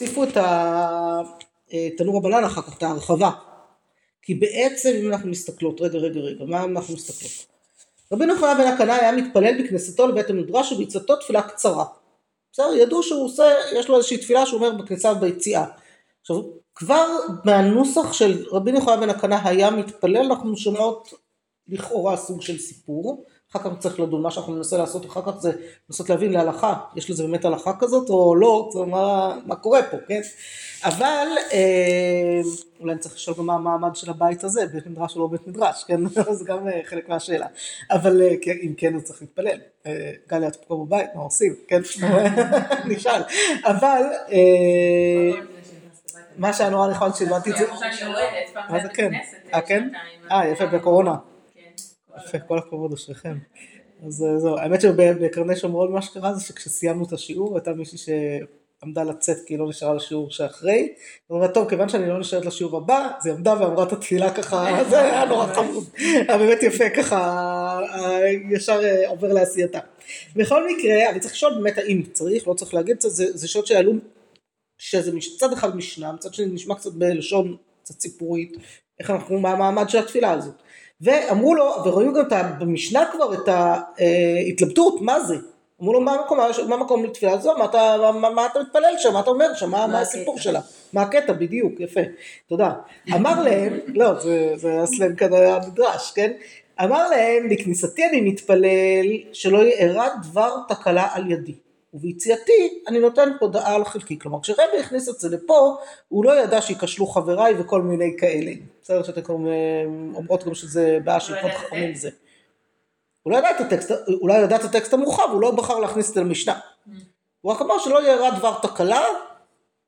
הוסיפו את התנור הבנן אחר כך, את ההרחבה. כי בעצם אם אנחנו מסתכלות, רגע רגע רגע, מה אנחנו מסתכלות? רבי נחמן בן הקנה היה מתפלל בכנסתו לבית המדרש ובעצתו תפילה קצרה. בסדר? ידעו שהוא עושה, יש לו איזושהי תפילה שהוא אומר בכניסה וביציאה. עכשיו כבר מהנוסח של רבי נחמן בן הקנה היה מתפלל אנחנו שומעות לכאורה סוג של סיפור. אחר כך צריך לדון, מה שאנחנו ננסה לעשות אחר כך זה לנסות להבין להלכה, יש לזה באמת הלכה כזאת או לא, מה, מה קורה פה, כן? אבל אה, אולי אני צריך לשאול גם מה המעמד של הבית הזה, בית מדרש או לא בית מדרש, כן? זה גם אה, חלק מהשאלה. אבל אה, כן, אם כן, הוא צריך להתפלל. אה, גליה, את פה בבית, מה עושים? כן? נשאל. אבל... אה, מה שהיה נורא נכון שהבנתי את זה, מה זה כן? אה כן? אה יפה בקורונה. יפה, כל הכבוד אשריכם. אז אה, זהו, האמת שבקרני שומרון מה שקרה זה שכשסיימנו את השיעור הייתה מישהי שעמדה לצאת כי היא לא נשארה לשיעור שאחרי. היא אומרת, טוב, כיוון שאני לא נשארת לשיעור הבא, אז היא עמדה ואמרה את התפילה ככה, זה היה נורא חמוד. היה באמת יפה ככה, ישר אה, עובר לעשייתה. בכל מקרה, אני צריך לשאול באמת האם צריך, לא צריך להגיד, זה שאלות שעלו, שזה מצד אחד משנה, מצד שני נשמע קצת בלשון קצת סיפורית, איך אנחנו, מה המעמד של התפילה הזאת. ואמרו לו, ורואים גם במשנה כבר את ההתלבטות, מה זה? אמרו לו, מה המקום, מה המקום לתפילה זו? מה אתה, מה, מה אתה מתפלל שם? מה אתה אומר שם? מה, מה הסיפור שלה? מה הקטע? בדיוק, יפה, תודה. אמר להם, לא, זה, זה הסלנג כאן המדרש, כן? אמר להם, בכניסתי אני מתפלל שלא יארע דבר תקלה על ידי. וביציאתי אני נותן הודעה על חלקי. כלומר כשרבי הכניס את זה לפה, הוא לא ידע שייכשלו חבריי וכל מיני כאלה. בסדר שאתם אומרות גם שזה בעיה של כל חכמים וזה. הוא לא ידע את הטקסט, אולי ידע את הטקסט המורחב, הוא לא בחר להכניס את זה למשנה. הוא רק אמר שלא יארע דבר תקלה,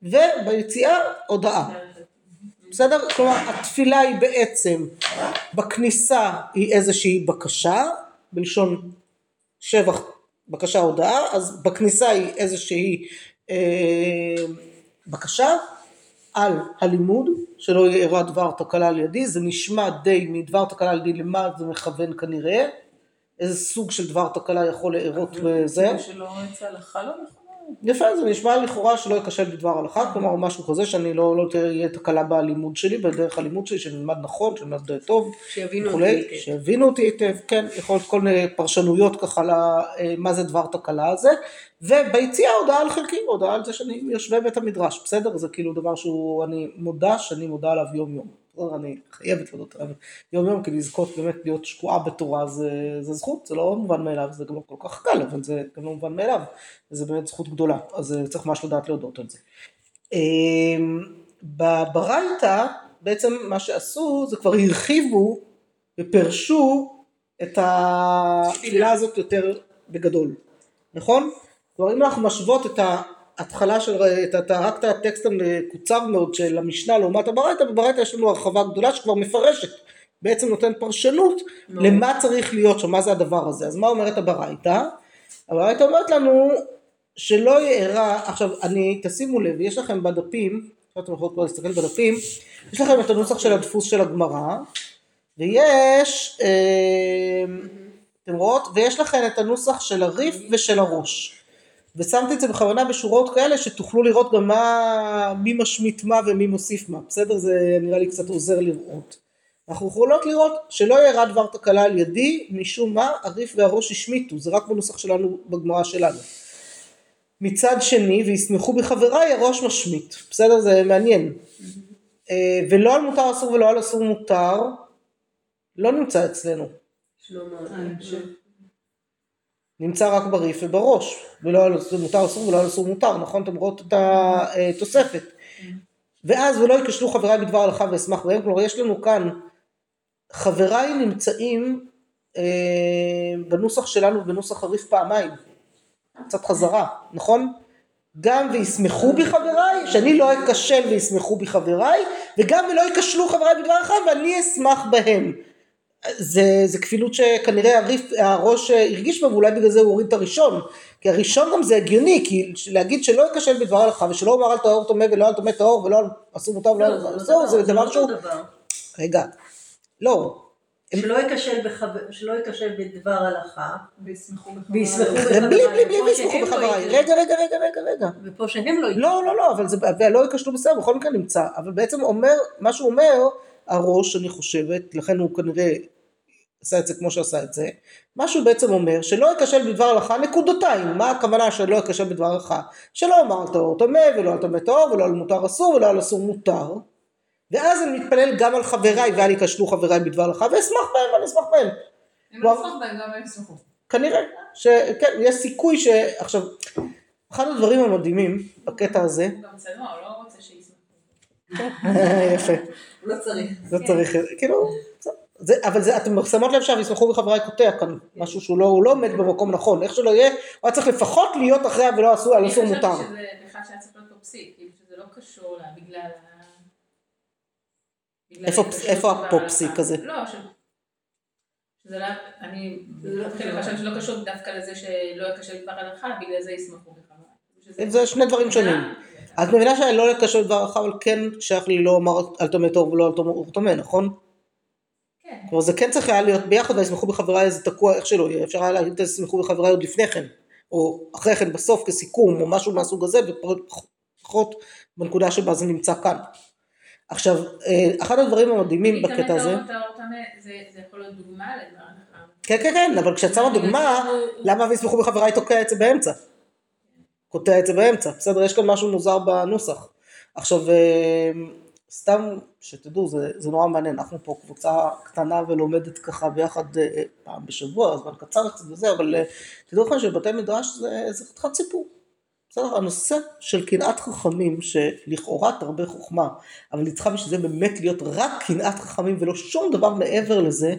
וביציאה הודעה. בסדר? כלומר התפילה היא בעצם, בכניסה היא איזושהי בקשה, בלשון שבח בקשה הודעה, אז בכניסה היא איזושהי אה, בקשה על הלימוד, שלא יהיה אירוע דבר תקלה על ידי, זה נשמע די מדבר תקלה על ידי למה זה מכוון כנראה, איזה סוג של דבר תקלה יכול לארות בזה. שלא יצא הלכה לא נכון. יפה, זה נשמע לכאורה שלא ייכשל בדבר הלכה, כלומר משהו כזה שאני לא, לא תהיה תקלה בלימוד שלי, בדרך הלימוד שלי, שנלמד נכון, שנלמד טוב, שיבינו אותי היטב. שיבינו אותי היטב, כן, יכול להיות כל מיני פרשנויות ככה למה זה דבר תקלה הזה, וביציאה הודעה על חלקי, הודעה על זה שאני יושבי בית המדרש, בסדר? זה כאילו דבר שהוא, אני מודה שאני מודה עליו יום יום. אני חייבת להודות עליו יום יום, כי לזכות באמת להיות שקועה בתורה זה, זה זכות, זה לא מובן מאליו, זה גם לא כל כך קל, אבל זה גם לא מובן מאליו, וזה באמת זכות גדולה, אז צריך ממש לדעת להודות על זה. אמ, בברייתא, בעצם מה שעשו, זה כבר הרחיבו ופרשו את התפילה הזאת יותר בגדול, נכון? כלומר אם אנחנו משוות את ה... התחלה של, את, רק את הטקסט המקוצר מאוד של המשנה לעומת הברייתא, בברייתא יש לנו הרחבה גדולה שכבר מפרשת, בעצם נותן פרשנות no. למה צריך להיות שם, מה זה הדבר הזה. אז מה אומרת הברייתא? הברייתא אומרת לנו שלא יארע, עכשיו אני, תשימו לב, יש לכם בדפים, אתם יכולים להסתכל בדפים, יש לכם את הנוסח של הדפוס של הגמרא, ויש, אה, אתם רואות, ויש לכם את הנוסח של הריף ושל הראש. ושמתי את זה בכוונה בשורות כאלה שתוכלו לראות גם מה, מי משמיט מה ומי מוסיף מה, בסדר? זה נראה לי קצת עוזר לראות. אנחנו יכולות לראות שלא יארע דבר תקלה על ידי, משום מה הריף והראש השמיטו, זה רק בנוסח שלנו, בגמרא שלנו. מצד שני, וישמחו בחבריי, הראש משמיט, בסדר? זה מעניין. אה, ולא על מותר אסור ולא על אסור מותר, לא נמצא אצלנו. שלמה, נמצא רק בריף ובראש, ולא על מותר אסור ולא על אסור מותר, נכון? אתם רואות את התוספת. ואז ולא ייכשלו חבריי בדבר הלכה ואשמח בהם, כלומר יש לנו כאן, חבריי נמצאים אה, בנוסח שלנו בנוסח הריף פעמיים, קצת חזרה, נכון? גם וישמחו בי חבריי, שאני לא אכשל וישמחו בי חבריי, וגם ולא ייכשלו חבריי בדבר הלכה ואני אשמח בהם. זה, זה כפילות שכנראה הריף, הראש הרגיש בה ואולי בגלל זה הוא הוריד את הראשון כי הראשון גם זה הגיוני כי להגיד שלא ייכשל בדבר הלכה ושלא אומר על טהור טמא ולא על טמא טהור ולא על אסור מותר ולא על אסור זה דבר שהוא רגע לא שלא ייכשל בדבר הלכה, וישמחו וישמחו בחברה. בלי בלי בלי לא בחבריי. רגע רגע רגע רגע רגע. ופה שהם לא ייכשלו. לא לא לא אבל זה ולא ייכשלו בסדר בכל מקרה נמצא אבל בעצם אומר מה שהוא אומר הראש אני חושבת לכן הוא כנראה עשה את זה כמו שעשה את זה מה שהוא בעצם אומר שלא ייכשל בדבר הלכה נקודתיים מה הכוונה שלא ייכשל בדבר הלכה שלא אמר על טהור טמא ולא על טמא טהור ולא על מותר אסור ולא על אסור מותר ואז אני מתפלל גם על חבריי ואל ייכשלו חבריי בדבר הלכה ואשמח בהם ואני אשמח בהם אם לא ישמח בהם, גם הם ישמחו. כנראה שכן יש סיכוי שעכשיו אחד הדברים המדהימים בקטע הזה הוא גם צנוע, לא רוצה שישמחו. יפה לא צריך. לא צריך, כאילו, זה, אבל זה, אתם שמות לב שה"וישמחו בחבריי" קוטע כאן משהו שהוא לא, הוא לא עומד במקום נכון, איך שלא יהיה, הוא היה צריך לפחות להיות אחרי ולא עשו, על אסור מותר. אני חושבת שזה בכלל שהיה צריך להיות פה פסיק, כאילו שזה לא קשור לה, בגלל איפה- ההלכה. הזה? לא. שזה לא, אני לא חושבת שלא קשור דווקא לזה שלא יקשה לדבר הלכה, בגלל זה ישמחו בחבריי. זה שני דברים שונים. את מבינה שלא לקשר לדבר רחב, אבל כן שייך לי לא אמר על טמא טוב ולא על טהור טמא, נכון? כן. כלומר זה כן צריך היה להיות ביחד וישמחו בחבריי זה תקוע איך שלא יהיה, אפשר היה להגיד את ישמחו בחבריי עוד לפני כן, או אחרי כן בסוף כסיכום או משהו מהסוג הזה ופחות בנקודה שבה זה נמצא כאן. עכשיו אה, אחד הדברים המדהימים בקטע הזה, זה זה יכול להיות דוגמה לדבר. כן כן כן אבל כשאת שמה דוגמה למה וישמחו בחבריי תוקע את זה באמצע? קוטע את זה באמצע, בסדר יש כאן משהו מוזר בנוסח. עכשיו אה, סתם שתדעו זה, זה נורא מעניין, אנחנו פה קבוצה קטנה ולומדת ככה ביחד אה, פעם בשבוע, זמן קצר קצת וזה, אבל אה, תדעו לכם שבתי מדרש זה, זה חתיכת סיפור. בסדר, הנושא של קנאת חכמים שלכאורה תרבה חוכמה, אבל היא צריכה בשביל זה באמת להיות רק קנאת חכמים ולא שום דבר מעבר לזה,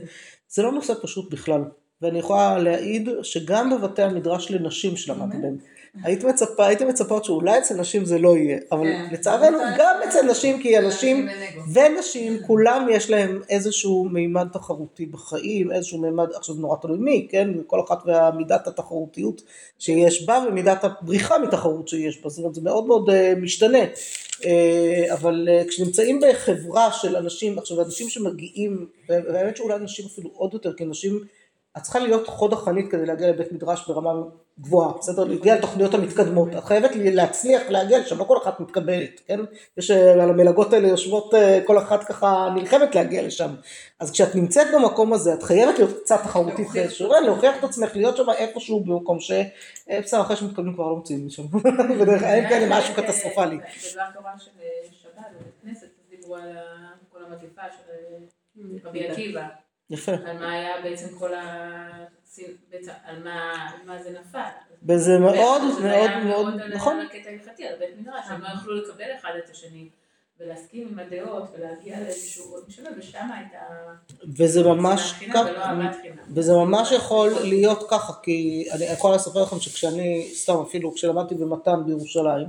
זה לא נושא פשוט בכלל. ואני יכולה להעיד שגם בבתי המדרש לנשים שלמדתי בהם, היית מצפה, הייתי מצפה שאולי אצל נשים זה לא יהיה, אבל כן. לצערנו גם אצל נשים, כי אנשים. ונשים, כולם יש להם איזשהו מימד תחרותי בחיים, איזשהו מימד, עכשיו זה נורא תלוי מי, כן, כל אחת ומידת התחרותיות שיש בה ומידת הבריחה מתחרות שיש בה, זאת אומרת זה מאוד מאוד אה, משתנה, אה, אבל אה, כשנמצאים בחברה של אנשים, עכשיו אנשים שמגיעים, והאמת שאולי נשים אפילו עוד יותר, כי נשים, את צריכה להיות חוד החנית כדי להגיע לבית מדרש ברמה גבוהה, בסדר? להגיע לתוכניות המתקדמות, את חייבת להצליח להגיע לשם, לא כל אחת מתקבלת, כן? יש אה, על המלגות האלה יושבות אה, כל אחת ככה נלחמת להגיע לשם, אז כשאת נמצאת במקום הזה, את חייבת להיות קצת תחרותית באיזשהו רגע, להוכיח את עצמך, להיות שם איפשהו במקום ש... אה, בסדר, אחרי שמתקבלים כבר לא מוציאים משם, בדרך כלל אין כאלה משהו קטסטרופלי. בדבר תורה של שבת בבית כנסת, אז דיברו על כל המגפה של רבי עקיבא, יפה. על מה היה בעצם כל ה... על מה על מה זה נפל. וזה מאוד זה מאוד היה מאוד, נכון. על הקטע ההלכתי, על בית מדרש, הם לא יכלו לקבל אחד את השני. ולהסכים עם הדעות ולהגיע לאיזשהו עוד משנה ושם הייתה וזה ממש חינם ככה, ולא אהבת חינם. וזה ממש יכול להיות ככה, כי אני יכול לספר לכם שכשאני, סתם אפילו כשלמדתי במתן בירושלים,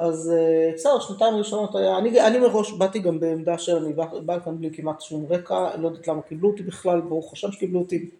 אז אה, בסדר, שנתיים ראשונות היה, אני, אני מראש באתי גם בעמדה של אני בא, לכאן בלי כמעט שום רקע, לא יודעת למה קיבלו אותי בכלל, ברוך השם שקיבלו אותי,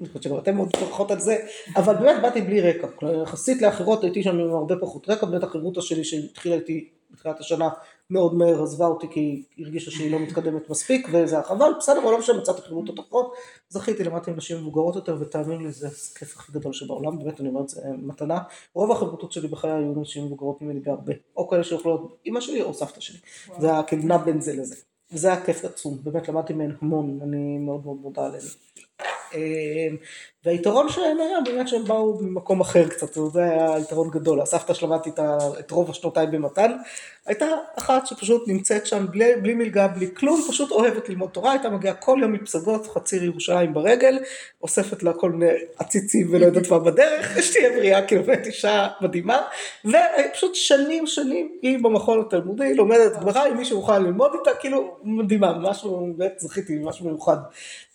אני חושבת שגם אתם מאוד ברכות על זה, אבל באמת באתי בלי רקע, יחסית לאחרות הייתי שם עם הרבה פחות רקע, בטח חברותא שלי שהתחילה איתי בתחילת השנה מאוד מהר עזבה אותי כי היא הרגישה שהיא לא מתקדמת מספיק וזה היה חבל, בסדר, לא משנה, מצאתי חברותות אחרות, זכיתי למדתי עם נשים מבוגרות יותר ותאמין לי זה הכיף הכי גדול שבעולם, באמת אני אומרת זה מתנה, רוב החברותות שלי בחיי היו נשים מבוגרות ממני בהרבה, או כאלה שיכולות, אימא שלי או סבתא שלי, זה היה נע בין זה לזה, וזה היה כיף עצום, באמת למדתי מהן המון, אני מאוד מאוד מודה עליהן. אמ, והיתרון שלהם היה באמת שהם באו ממקום אחר קצת, זה היה יתרון גדול, הסבתא שלמדתי את, רוב השנותיי במתן, הייתה אחת שפשוט נמצאת שם בלי, בלי מלגה, בלי כלום, פשוט אוהבת ללמוד תורה, הייתה מגיעה כל יום מפסגות, חציר ירושלים ברגל, אוספת לה כל מיני עציצים ולא יודעת מה בדרך, שתהיה בריאה, כאילו באמת אישה מדהימה, ופשוט שנים שנים היא במכון התלמודי, לומדת גמרא, אם מישהו מוכן ללמוד איתה, כאילו מדהימה, משהו, באמת זכיתי, משהו מיוחד.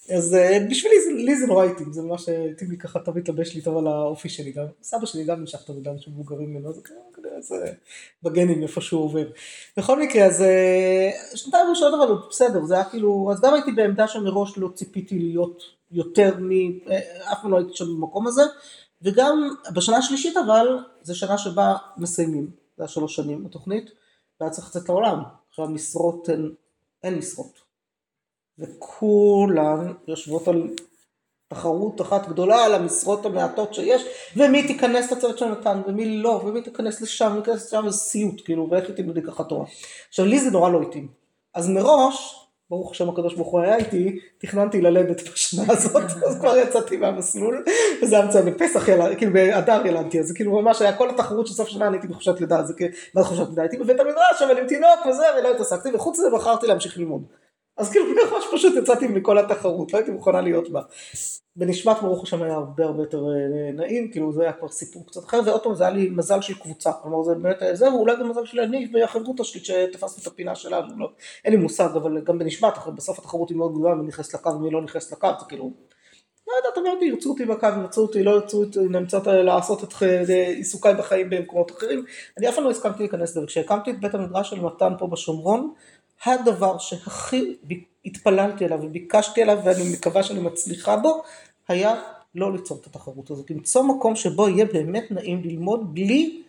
אז אה, בשבילי זה, לי זה נורא התאים, זה ממש התאים לי ככה תמיד להתלבש לי טוב על האופי שלי גם, סבא שלי גם נמשך תמיד לאנשים מבוגרים ממנו, זה כנראה- זה בגנים איפה שהוא עובר. בכל מקרה אז אה, שנתיים ראשונות אבל בסדר, זה היה כאילו, אז גם הייתי בעמדה שמראש לא ציפיתי להיות יותר מ... אה, אף פעם לא הייתי שם במקום הזה, וגם בשנה השלישית אבל, זו שנה שבה מסיימים, זה היה שלוש שנים בתוכנית, והיה צריך לצאת לעולם, עכשיו המשרות הן, אין משרות. וכולן יושבות על תחרות אחת גדולה על המשרות המעטות שיש, ומי תיכנס לצוות של נתן, ומי לא, ומי תיכנס לשם, ומי תיכנס לשם, זה סיוט, כאילו, ואיך היא תלמדי ככה תורה. עכשיו, לי זה נורא לא התאים. אז מראש, ברוך השם הקדוש ברוך הוא היה איתי, תכננתי ללדת בשנה הזאת, אז כבר יצאתי מהמסלול, וזה היה מצוין, בפסח ילדתי, כאילו באדר ילדתי, אז זה כאילו ממש היה כל התחרות של סוף שנה, אני הייתי בחופשת לידה, אז זה כאילו, מה זה חופשת לידה? הייתי בבית המדרש, אבל עם תינוק וזה, ולא התעסקתי, וחוץ מזה בחרתי להמשיך ללמוד. אז כאילו ממש פשוט יצאתי מכל התחרות, לא הייתי מוכנה להיות בה. בנשמת ברוך השם היה הרבה הרבה יותר אה, נעים, כאילו זה היה כבר סיפור קצת אחר, ועוד פעם זה היה לי מזל של קבוצה, כלומר זה באמת, זה ואולי גם מזל של אני והחברותא שלי שתפסנו את הפינה שלנו, לא, אין לי מושג, אבל גם בנשמת, בסוף התחרות היא מאוד גדולה, מי נכנס לקו ומי לא נכנס לקו, זה כאילו, לא יודעת, אמרתי, ירצו אותי בקו, ירצו אותי, לא ירצו אותי, נמצא לעשות את אה, עיסוקיי בחיים במקומות אחרים, אני אף פעם לא הסכמתי להיכנס לזה, כשהקמתי את בית המדרש של מתן פה בשומרון, הדבר שהכי התפללתי עליו וביקשתי עליו ואני מקווה שאני מצליחה בו, היה לא ליצור את התחרות הזאת, למצוא מקום שבו יהיה באמת נעים ללמוד בלי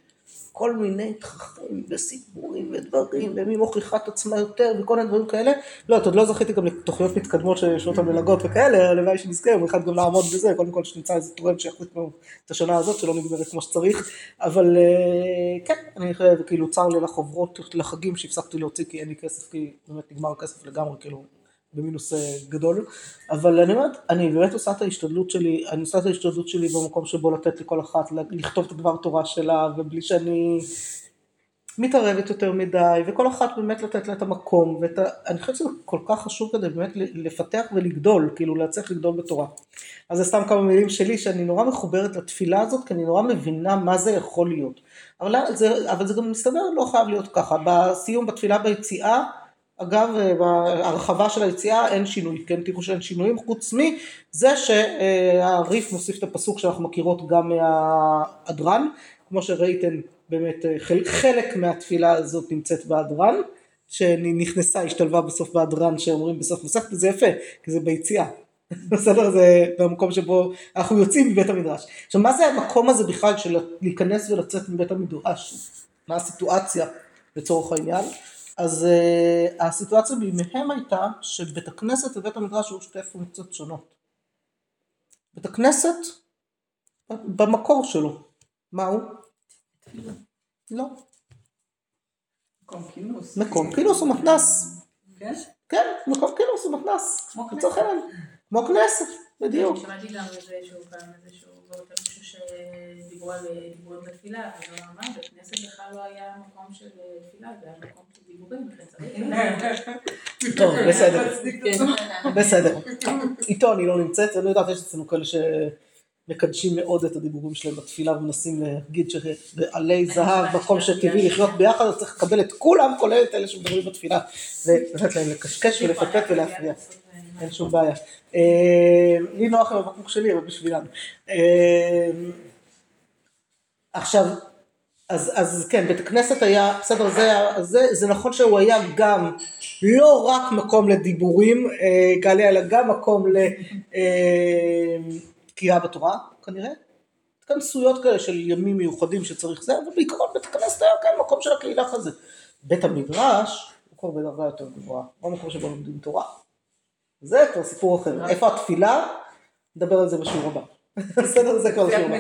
כל מיני תככים וסיפורים ודברים, ומי מוכיחה את עצמה יותר וכל מיני דברים כאלה. לא, את עוד לא זכיתי גם לתוכניות מתקדמות של שנות המלגות וכאלה, הלוואי שנזכה יום אחד גם לעמוד בזה, קודם כל שנמצא איזה תורם שיחליט לנו את השנה הזאת שלא נגמרת כמו שצריך, אבל אה, כן, אני חייב, כאילו צר לי לחוברות לחגים שהפסקתי להוציא כי אין לי כסף, כי באמת נגמר הכסף לגמרי, כאילו במינוס אה, גדול, אבל אני אומרת, אני באמת עושה את ההשתדלות שלי, אני עושה את ההשתדלות שלי במקום שבו לתת לכל אחת לכתוב את הדבר תורה שלה, ובלי שאני מתערבת יותר מדי, וכל אחת באמת לתת לה את המקום, ואני חושבת שזה כל כך חשוב כדי באמת לפתח ולגדול, כאילו להצליח לגדול בתורה. אז זה סתם כמה מילים שלי, שאני נורא מחוברת לתפילה הזאת, כי אני נורא מבינה מה זה יכול להיות. אבל זה, אבל זה גם מסתבר לא חייב להיות ככה, בסיום, בתפילה ביציאה, אגב, בהרחבה של היציאה אין שינוי, כן, תראו שאין שינויים, חוץ מזה שהריף מוסיף את הפסוק שאנחנו מכירות גם מההדרן, כמו שראיתם באמת חלק מהתפילה הזאת נמצאת בהדרן, שנכנסה, השתלבה בסוף בהדרן שאומרים בסוף מסכת, וזה יפה, כי זה ביציאה, בסדר? זה במקום שבו אנחנו יוצאים מבית המדרש. עכשיו מה זה המקום הזה בכלל של להיכנס ולצאת מבית המדרש? מה הסיטואציה לצורך העניין? אז uh, הסיטואציה בימיהם הייתה שבית הכנסת ובית המדרש היו שתי פונקציות שונות. בית הכנסת במקור שלו, מה הוא? לא. מקום כינוס. מקום כינוס הוא מתנ"ס. כן? כן, מקום כינוס הוא מתנ"ס. כמו כנסת. כמו כנסת, בדיוק. שמעתי גם איזשהו פעם איזשהו ועוד מישהו שדיברו על דיבורים בתפילה, אז הוא אמר, בית כנסת בכלל לא היה מקום של תפילה, זה היה מקום של דיבורים. טוב, בסדר. כן. בסדר. איתו אני לא נמצאת, אני יודעת, יש אצלנו כאלה שמקדשים מאוד את הדיבורים שלהם בתפילה ומנסים להגיד שבעלי זהב, מקום שטבעי לחיות ביחד, אז צריך לקבל את כולם, כולל את אלה שמדברים בתפילה, ולתת להם לקשקש ולפטפט ולהפריע. אין שום בעיה. אה, לי נוח עם הבקבוק שלי, אבל בשבילנו. אה, עכשיו, אז, אז כן, בית הכנסת היה, בסדר, זה, זה, זה נכון שהוא היה גם לא רק מקום לדיבורים, אה, גליה, אלא גם מקום לקריאה בתורה, כנראה. התכנסויות כאלה של ימים מיוחדים שצריך זה, אבל בעיקרון בית הכנסת היה כן מקום של הקהילה כזה. בית המדרש הוא כבר בדרגה יותר גבוהה, לא מקום שבו לומדים תורה. זה כבר סיפור אחר. איפה התפילה? נדבר על זה בשיעור הבא. בסדר, זה כבר שיעור הבא.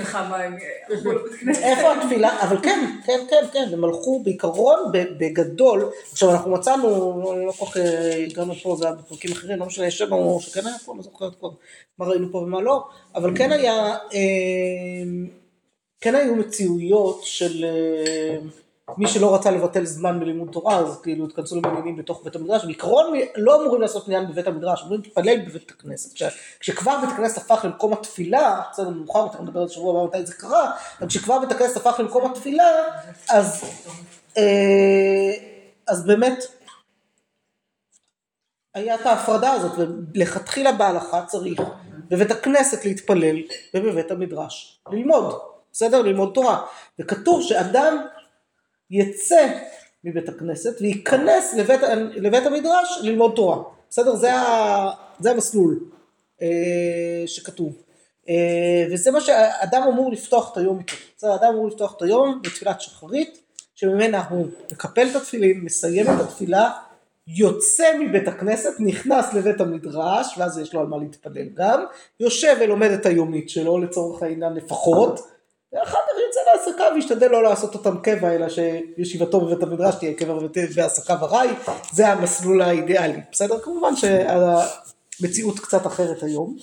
איפה התפילה? אבל כן, כן, כן, כן, הם הלכו בעיקרון בגדול. עכשיו אנחנו מצאנו, לא כל כך הגענו פה, זה היה בפרקים אחרים, לא משנה, יש לנו, שכן היה פה, לא זוכרת כבר מה ראינו פה ומה לא, אבל כן היה, כן היו מציאויות של מי שלא רצה לבטל זמן בלימוד תורה, אז כאילו התכנסו למניינים בתוך בית המדרש, בעיקרון לא אמורים לעשות מניין בבית המדרש, אמורים להתפלל בבית הכנסת. כש, כשכבר בית הכנסת הפך למקום התפילה, בסדר, מאוחר יותר נדבר על שבוע הבא מתי זה קרה, אבל כשכבר בית הכנסת הפך למקום התפילה, אז, אה, אז באמת היה את ההפרדה הזאת, ולכתחילה בהלכה צריך בבית הכנסת להתפלל ובבית המדרש ללמוד, בסדר? ללמוד תורה. וכתוב שאדם יצא מבית הכנסת וייכנס לבית, לבית המדרש ללמוד תורה. בסדר? זה, ה, זה המסלול אה, שכתוב. אה, וזה מה שאדם אמור לפתוח את היום איתו. בסדר? אדם אמור לפתוח את היום בתפילת שחרית, שממנה הוא מקפל את התפילין, מסיים את התפילה יוצא מבית הכנסת, נכנס לבית המדרש, ואז יש לו על מה להתפלל גם, יושב ולומד את היומית שלו לצורך העניין לפחות, ואחר כך יוצא להעסקה וישתדל לא לעשות אותם קבע, אלא שישיבתו בבית המדרש תהיה קבע והעסקה וראי, זה המסלול האידיאלי, בסדר? כמובן שהמציאות קצת אחרת היום,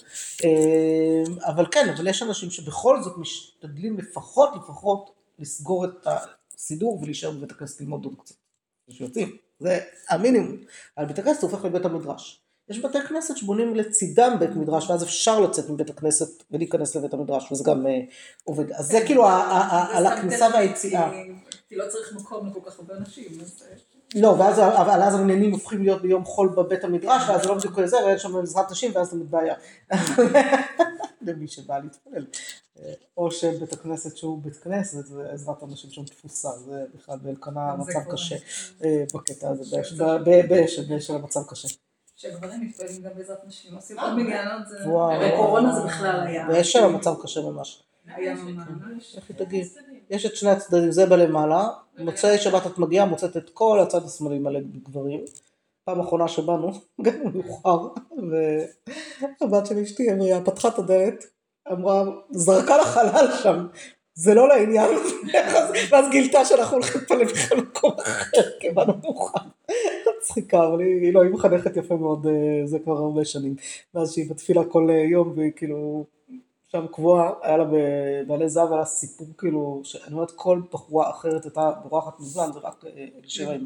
אה, אבל כן, אבל יש אנשים שבכל זאת משתדלים לפחות לפחות לסגור את הסידור ולהישאר בבית הכנסת ללמוד עוד קצת. זה המינימום. אבל בית הכנסת הופך לבית המדרש. יש בתי כנסת שבונים לצידם בית מדרש, ואז אפשר לצאת מבית הכנסת ולהיכנס לבית המדרש, וזה גם uh, עובד. אז זה כאילו על הכניסה והיציאה. כי לא צריך מקום לכל כך הרבה אנשים. אה, לא, ואז, אבל אז המניינים הופכים להיות ביום חול בבית המדרש, ואז זה לא בדיוק זה, ואין שם עזרת נשים, ואז זה מתבעיה. למי שבא להתפלל. או שבית הכנסת שהוא בית כנסת, ועזרת הנשים שם תפוסה, זה בכלל באלקנה מצב קשה אה, בקטע הזה, של המצב קשה. שגברים מתפללים גם בעזרת נשים, עושים עוד מניינות, בקורונה זה בכלל היה. ויש שם מצב קשה ממש. איך היא תגיד? יש את שני הצדדים, זה בלמעלה, מוצאי שבת את מגיעה, מוצאת את כל הצד השמאלי מלא גברים. פעם אחרונה שבאנו, גם מאוחר, והבת של אשתי אמרה, פתחה את הדלת, אמרה, זרקה לחלל שם, זה לא לעניין, ואז גילתה שאנחנו הולכים פה בכלל למקום אחר, כי באנו מאוחר. מצחיקה, אבל היא, לא, היא מחנכת יפה מאוד, אה, זה כבר הרבה שנים. ואז שהיא בתפילה כל אה, יום, והיא כאילו שם קבועה, היה לה בבעלי זהב, היה סיפור כאילו, שאני אומרת כל בחורה אחרת הייתה בורחת מזמן, זה רק אלישבע עם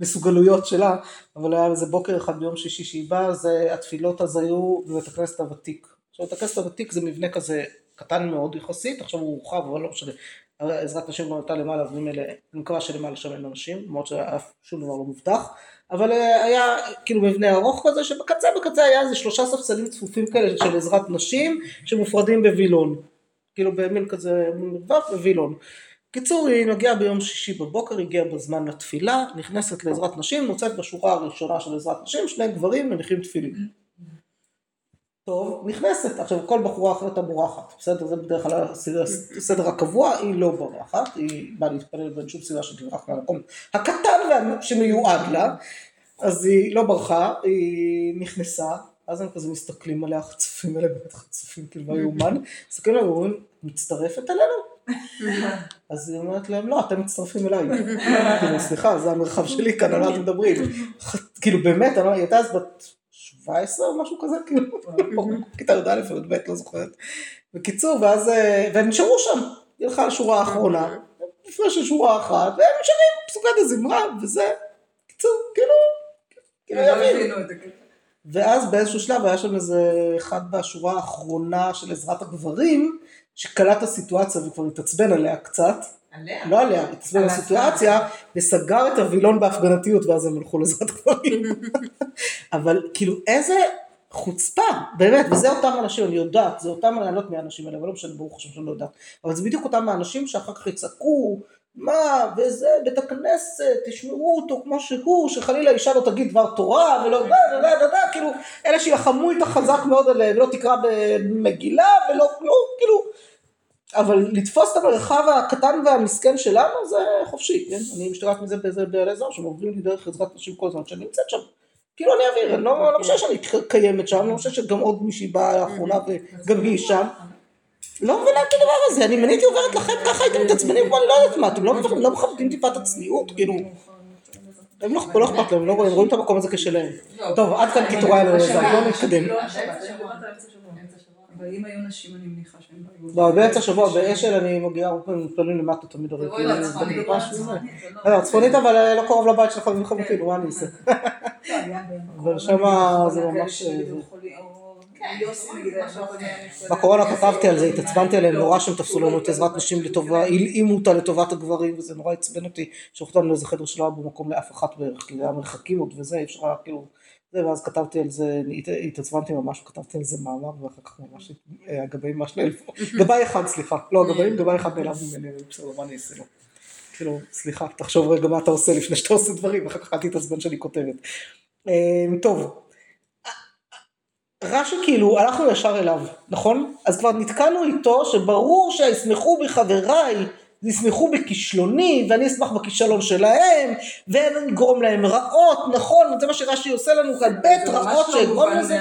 המסוגלויות שלה, אבל היה איזה בוקר אחד ביום שישי שהיא באה, התפילות אז היו בבית הכנסת הוותיק. עכשיו בית הכנסת הוותיק זה מבנה כזה קטן מאוד יחסית, עכשיו הוא הורחב, אבל לא משנה. עזרת נשים גם הייתה למעלה, וממילא, אני מקווה שלמעלה שם אין אנשים, למרות שאף שום דבר לא מובטח. אבל אה, היה כאילו מבנה ארוך כזה שבקצה בקצה היה איזה שלושה ספסלים צפופים כאלה של עזרת נשים שמופרדים בווילון. כאילו במין כזה מרווח בווילון. קיצור היא מגיעה ביום שישי בבוקר, הגיעה בזמן לתפילה, נכנסת לעזרת נשים, מוצאת בשורה הראשונה של עזרת נשים שני גברים מניחים תפילין. טוב, נכנסת. עכשיו כל בחורה אחרת הבורחת, בסדר? זה בדרך כלל הסדר הקבוע, היא לא בורחת, היא באה להתפלל ואין שום סיבה שתברח מהמקום הקטן שמיועד לה, אז היא לא ברחה, היא נכנסה, אז הם כזה מסתכלים עליה, חצופים האלה באמת חצופים, כאילו לא יאומן, מסתכלים עליה ואומרים, מצטרפת אלינו? אז היא אומרת להם, לא, אתם מצטרפים אליי. כאילו, סליחה, זה המרחב שלי כאן, על מה אתם מדברים? כאילו, באמת, היא הייתה אז בת 17 או משהו כזה, כאילו, כיתה י"א או י"ב, לא זוכרת. בקיצור, ואז, אה, והם נשארו שם, היא הלכה לשורה האחרונה, לפני של שורה אחת, והם נשארים פסוקת הזמרה, וזה, קיצור, כאילו, כאילו יבינו. ואז באיזשהו שלב היה שם איזה אחד בשורה האחרונה של עזרת הגברים, שקלט את הסיטואציה וכבר התעצבן עליה קצת. עליה? לא עליה, התעצבן בסיטואציה, וסגר את הווילון בהפגנתיות, ואז הם הלכו לעזרת גברים. אבל כאילו איזה חוצפה, באמת, וזה אותם אנשים, אני יודעת, זה אותם, אני לא יודעת מי האנשים האלה, אבל לא משנה, ברוך השם שאני לא יודעת, אבל זה בדיוק אותם האנשים שאחר כך יצעקו, מה, וזה, בית הכנסת, תשמעו אותו כמו שהוא, שחלילה אישה לא תגיד דבר תורה, ולא, דה, דה, דה, דה, כאילו, אלה שילחמו איתה חזק מאוד עליהם, ולא תקרא במגילה, ולא כלום, כאילו, אבל לתפוס את המרחב הקטן והמסכן שלנו זה חופשי, כן? אני משתגעת מזה באיזה באזור שהם עוברים לי דרך עזרת נשים כל הזמן שאני נמצאת שם. כאילו אני אעביר, אני לא, לא חושב שאני קיימת שם, אני לא חושב שגם עוד מישהי באה לאחרונה וגם היא שם. לא מבינה את הדבר הזה, אני מניתי עוברת לכם ככה הייתם מתעצבנים כמו אני לא יודעת מה, אתם לא, לא מכבדים טיפה את הצניעות, כאילו. הם לא, לא אכפת להם, הם רואים את המקום הזה כשלהם. טוב, עד כאן קיטורי אלעזר, בואו נתקדם. אבל אם היו נשים אני מניחה שהם לא היו... לא, באמצע השבוע באשל אני מגיעה הרבה פעמים מתפללים למטה תמיד הרי. לא, צפונית אבל לא קרוב לבית שלך ומחמותי, מה אני אעשה? אבל שמה זה ממש... בקורונה כתבתי על זה, התעצבנתי עליהם נורא שהם תפסו לנו את עזרת נשים לטובה, הלאימו אותה לטובת הגברים וזה נורא עצבן אותי, שלחו אותנו לאיזה חדר שלא היה במקום לאף אחת בערך, כי זה היה מרחקים עוד וזה, אי אפשר כאילו זה, ואז כתבתי על זה, התעצבנתי ממש, כתבתי על זה מאמר, ואחר כך ממש הגבאים ממש נעלבו, גבאי אחד סליחה, לא הגבאים, גבאי אחד נעלב ממני, בסדר, מה אני אעשה לו? כאילו, סליחה, תחשוב רגע מה אתה עושה לפני שאתה עושה דברים, ואחר כך אל תתעצבן שאני כותבת. טוב, רש"י כאילו, הלכנו ישר אליו, נכון? אז כבר נתקענו איתו שברור שישמחו בי חבריי ישמחו בכישלוני ואני אשמח בכישלון שלהם ואני אגרום להם רעות, נכון, זה מה שרש"י עושה לנו כאן, בית רעות לא שאגרום לזה.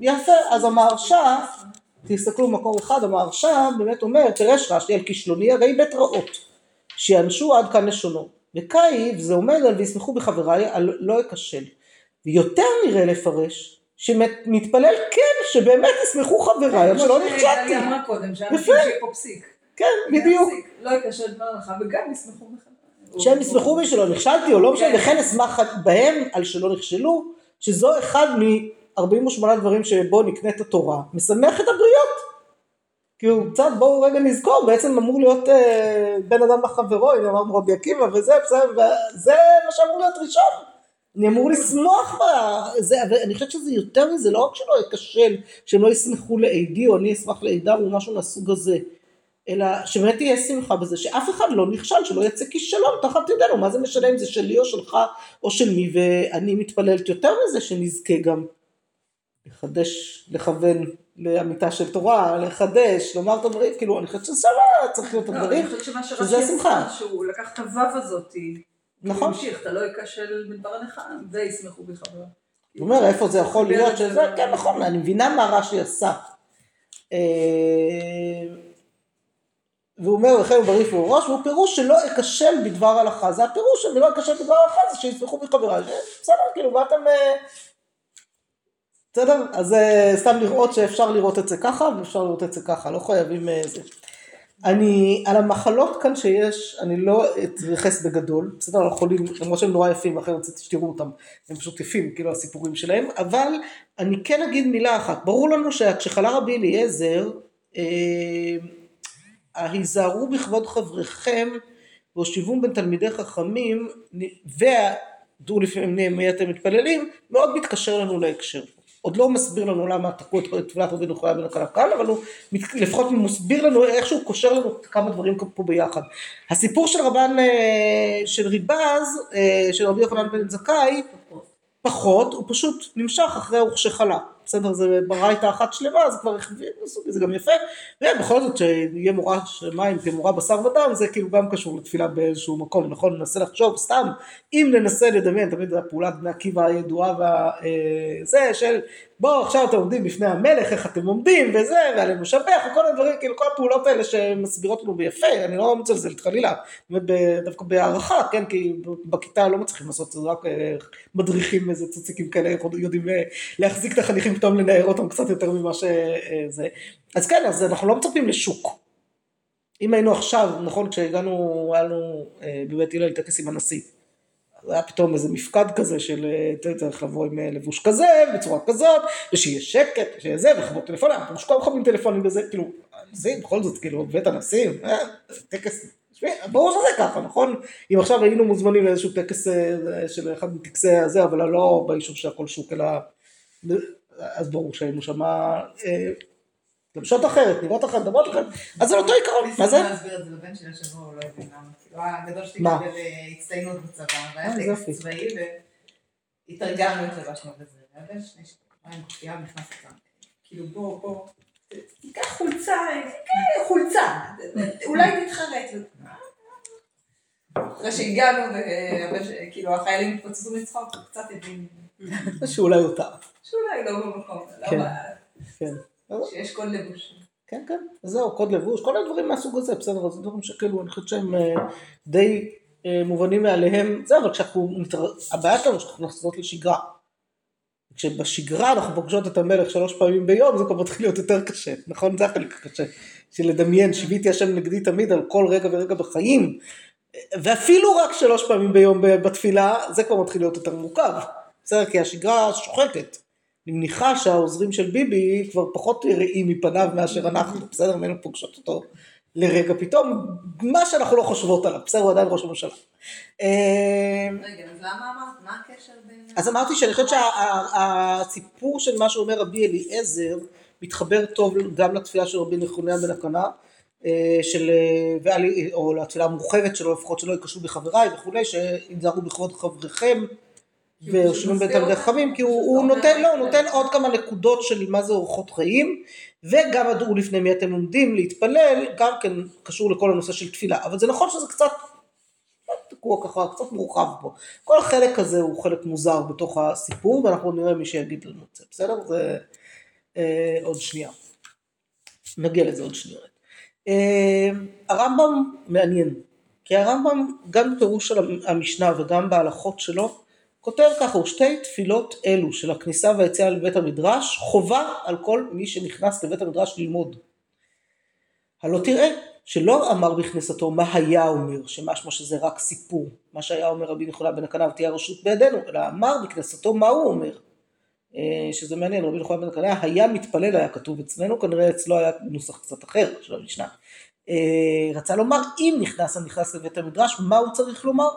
יפה, אז המהרש"א, תסתכלו במקור אחד, המהרש"א באמת אומר, פירש רש"י על כישלוני הרי בית רעות, שיענשו עד כאן לשונו. וקייב זה עומד על וישמחו בחבריי על לא אכשל. ויותר נראה לפרש, שמתפלל כן, שבאמת ישמחו חבריי, על שלא נכשלתי. כמו אמרה קודם, יפה. שיהיה פה פסיק. כן, בדיוק. לא יקשר דבר לך, וגם ישמחו בך. שהם ישמחו בי שלא נכשלתי או לא משנה, כן. וכן אשמח בהם על שלא נכשלו, שזו אחד מ-48 דברים שבו נקנית התורה, משמח את הבריות. כאילו קצת בואו רגע נזכור, בעצם אמור להיות אה, בן אדם לחברו, הנה אמרנו רבי עקיבא וזה, בסדר, וזה מה שאמור להיות ראשון. אני אמור לשמוח בזה, אבל אני חושבת שזה יותר מזה, לא רק שלא אכשל, שהם לא ישמחו לעדי או אני אשמח לעדה או משהו מהסוג הזה, אלא שבאמת תהיה שמחה בזה, שאף אחד לא נכשל, שלא יצא כישלון תחת ידינו, מה זה משנה אם זה שלי או שלך או של מי, ואני מתפללת יותר מזה שנזכה גם לחדש, לכוון לאמיתה של תורה, לחדש, לומר את הדברים, כאילו אני חושבת שזה לא צריך להיות לא, הדברים, אני חושבת שמה שזה שרש"י. עשה, שהוא לקח את הוו הזאתי, נכון. הוא המשיך, אתה לא ייכשל בדבר הנך, וישמחו בך. הוא אומר איפה זה יכול להיות שזה, כן נכון, אני מבינה מה רש"י עשה. אה, והוא אומר הוא בריף ובראש, והוא פירוש שלא אכשל בדבר הלכה, זה הפירוש של לא אכשל בדבר הלכה, זה שישמחו בחבריי, בסדר, כאילו מה אתם, אה, בסדר, אז אה, סתם לראות שאפשר לראות את זה ככה, ואפשר לראות את זה ככה, לא חייבים אה, זה. אני, על המחלות כאן שיש, אני לא אתייחס בגדול, בסדר, על החולים, למרות שהם נורא יפים, לכן רציתי שתראו אותם, הם פשוט יפים, כאילו הסיפורים שלהם, אבל אני כן אגיד מילה אחת, ברור לנו שכשחלה רבי אליעזר, אה, ההיזהרו בכבוד חבריכם והושיבום בין תלמידי חכמים, ודעו לפעמים מי אתם מתפללים, מאוד מתקשר לנו להקשר. עוד לא מסביר לנו למה תקעו את תפילת רבי נחויה בן הקלה כאן, אבל הוא לפחות מסביר לנו איכשהו קושר לנו כמה דברים פה ביחד. הסיפור של רבן, אה, של ריבז, אה, של רבי יוחנן בן זכאי, פחות, הוא פשוט נמשך אחרי וכשחלה. בסדר, זה ברייתא אחת שלמה, זה כבר זה גם יפה. ובכל זאת שיהיה מורה שמיים כמורה בשר ודם, זה כאילו גם קשור לתפילה באיזשהו מקום, נכון? ננסה לחשוב סתם, אם ננסה לדמיין, תמיד הפעולת בני עקיבא הידועה וזה של בואו עכשיו אתם עומדים בפני המלך, איך אתם עומדים וזה, ועלינו לשבח, וכל הדברים, כאילו כל הפעולות האלה שמסבירות לנו ביפה, אני לא מצלזלת חלילה, דווקא בהערכה, כן, כי בכיתה לא מצליחים לעשות את זה, רק אה, מדריכים איזה צוציקים כאלה, יודעים אה, להחזיק את החניכים פתאום לנער אותם קצת יותר ממה שזה. אז כן, אז אנחנו לא מצפים לשוק. אם היינו עכשיו, נכון, כשהגענו, היה לנו אה, בבית הלל טקס עם הנשיא. אז היה פתאום איזה מפקד כזה של אה, צריך לבוא עם אה, לבוש כזה, בצורה כזאת, ושיהיה שקט, ושיהיה זה, וחברות טלפונים, אנחנו שכל מכבים טלפונים וזה, כאילו, הנשיא בכל זאת, כאילו, בית הנשיא, אה, טקס, ברור שזה ככה, נכון? אם עכשיו היינו מוזמנים לאיזשהו טקס אה, של אחד מטקסי הזה, אבל לא באישור של הכל שוק, אלא, אז ברור שהיינו שמה, אה, גם שעות אחרת, נראות אחרת, דמות אחרת, אז זה אותו עיקרון, מה זה? ניסינו להסביר את זה לבן שלי השבוע, הוא לא הבין למה. כאילו, הגדול שלי מה? קיבל אה, הצטיינות בצבא, אה, והיה. טקס צבאי, והתארגנו, התלבשנו בזה. והבן שני היה עם ונכנס לצבא. כאילו, בוא, בוא, תיקח חולצה, תיקח חולצה, אולי תתחרט. אחרי שהגענו, כאילו, החיילים התפוצצו מצחוק, הוא קצת הבין שאולי הוא טעה. שאולי לא במקום, כן. כן. שיש קוד לבוש. כן, כן, זהו, קוד לבוש, כל הדברים מהסוג הזה, בסדר, זה דברים שכאילו, אני חושבת שהם אה, די אה, מובנים מאליהם, זה, אבל כשאנחנו, מתר... הבעיה שלנו שאנחנו נחזרות לשגרה. כשבשגרה אנחנו פוגשות את המלך שלוש פעמים ביום, זה כבר מתחיל להיות יותר קשה, נכון? זה החלק הקשה, של לדמיין, שיביתי השם נגדי תמיד על כל רגע ורגע בחיים, ואפילו רק שלוש פעמים ביום בתפילה, זה כבר מתחיל להיות יותר מורכב, בסדר? כי השגרה שוחקת. אני מניחה שהעוזרים של ביבי כבר פחות רעים מפניו מאשר אנחנו, בסדר? אם היינו פוגשות אותו לרגע פתאום, מה שאנחנו לא חושבות עליו, בסדר? הוא עדיין ראש הממשלה. אה, רגע, אז למה אמרת? מה הקשר בין... אז אמרתי שאני חושבת שהסיפור של מה שאומר רבי אליעזר מתחבר טוב גם לתפילה של רבי נחוניה בן הקנה, אה, של, או לתפילה המורחבת שלו לפחות שלא ייכשלו בחבריי וכולי, שיזהרו בכבוד חבריכם ויושבים מסביר בין תלמידי אותם. חכמים, כי הוא, הוא נותן, לא, הוא. נותן עוד כמה נקודות של מה זה אורחות חיים, וגם הדעו לפני מי אתם עומדים להתפלל, גם כן קשור לכל הנושא של תפילה. אבל זה נכון שזה קצת תקוע ככה, קצת מורחב פה. כל החלק הזה הוא חלק מוזר בתוך הסיפור, ואנחנו נראה מי שיגיד לנו את זה, בסדר? זה אה, עוד שנייה. נגיע לזה עוד שנייה. אה, הרמב"ם מעניין, כי הרמב"ם גם בפירוש של המשנה וגם בהלכות שלו, כותב ככה, ושתי תפילות אלו של הכניסה והיציאה לבית המדרש, חובה על כל מי שנכנס לבית המדרש ללמוד. הלא תראה שלא אמר בכניסתו מה היה אומר, שמשמע שזה רק סיפור, מה שהיה אומר רבי נכונה בן הקנה ותהיה הרשות בידינו, אלא אמר בכניסתו מה הוא אומר. אה, שזה מעניין, רבי נכונה בן הקנה היה מתפלל היה כתוב אצלנו, כנראה אצלו היה נוסח קצת אחר של המשנה. אה, רצה לומר אם נכנס הנכנס לבית המדרש, מה הוא צריך לומר?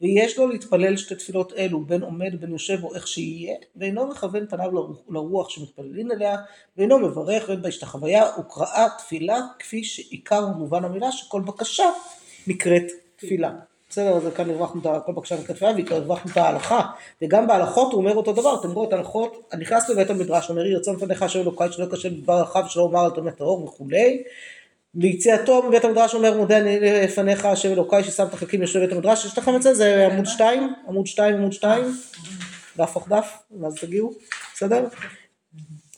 ויש לו להתפלל שתי תפילות אלו, בין עומד בין יושב או איך שיהיה, ואינו מכוון פניו לרוח שמתפללים אליה, ואינו מברך ואין בה השתחוויה, וקראה תפילה כפי שעיקר מובן המילה, שכל בקשה נקראת תפילה. בסדר, אז כאן הרווחנו את כל בקשה נקראת תפילה, והרווחנו את ההלכה, וגם בהלכות הוא אומר אותו דבר, אתם רואים את ההלכות, הנכנס לבית המדרש, אומר יהי רצון לפניך השם אלוקיי שלא יקשה בדבר רחב שלא אומר על תומת האור וכולי, ביציאתו מבית המדרש אומר מודה אני לפניך השם אלוקיי ששמת חלקים יושב בית המדרש יש לכם את זה? זה עמוד 2? עמוד 2 עמוד 2? דף אך דף? ואז תגיעו? בסדר?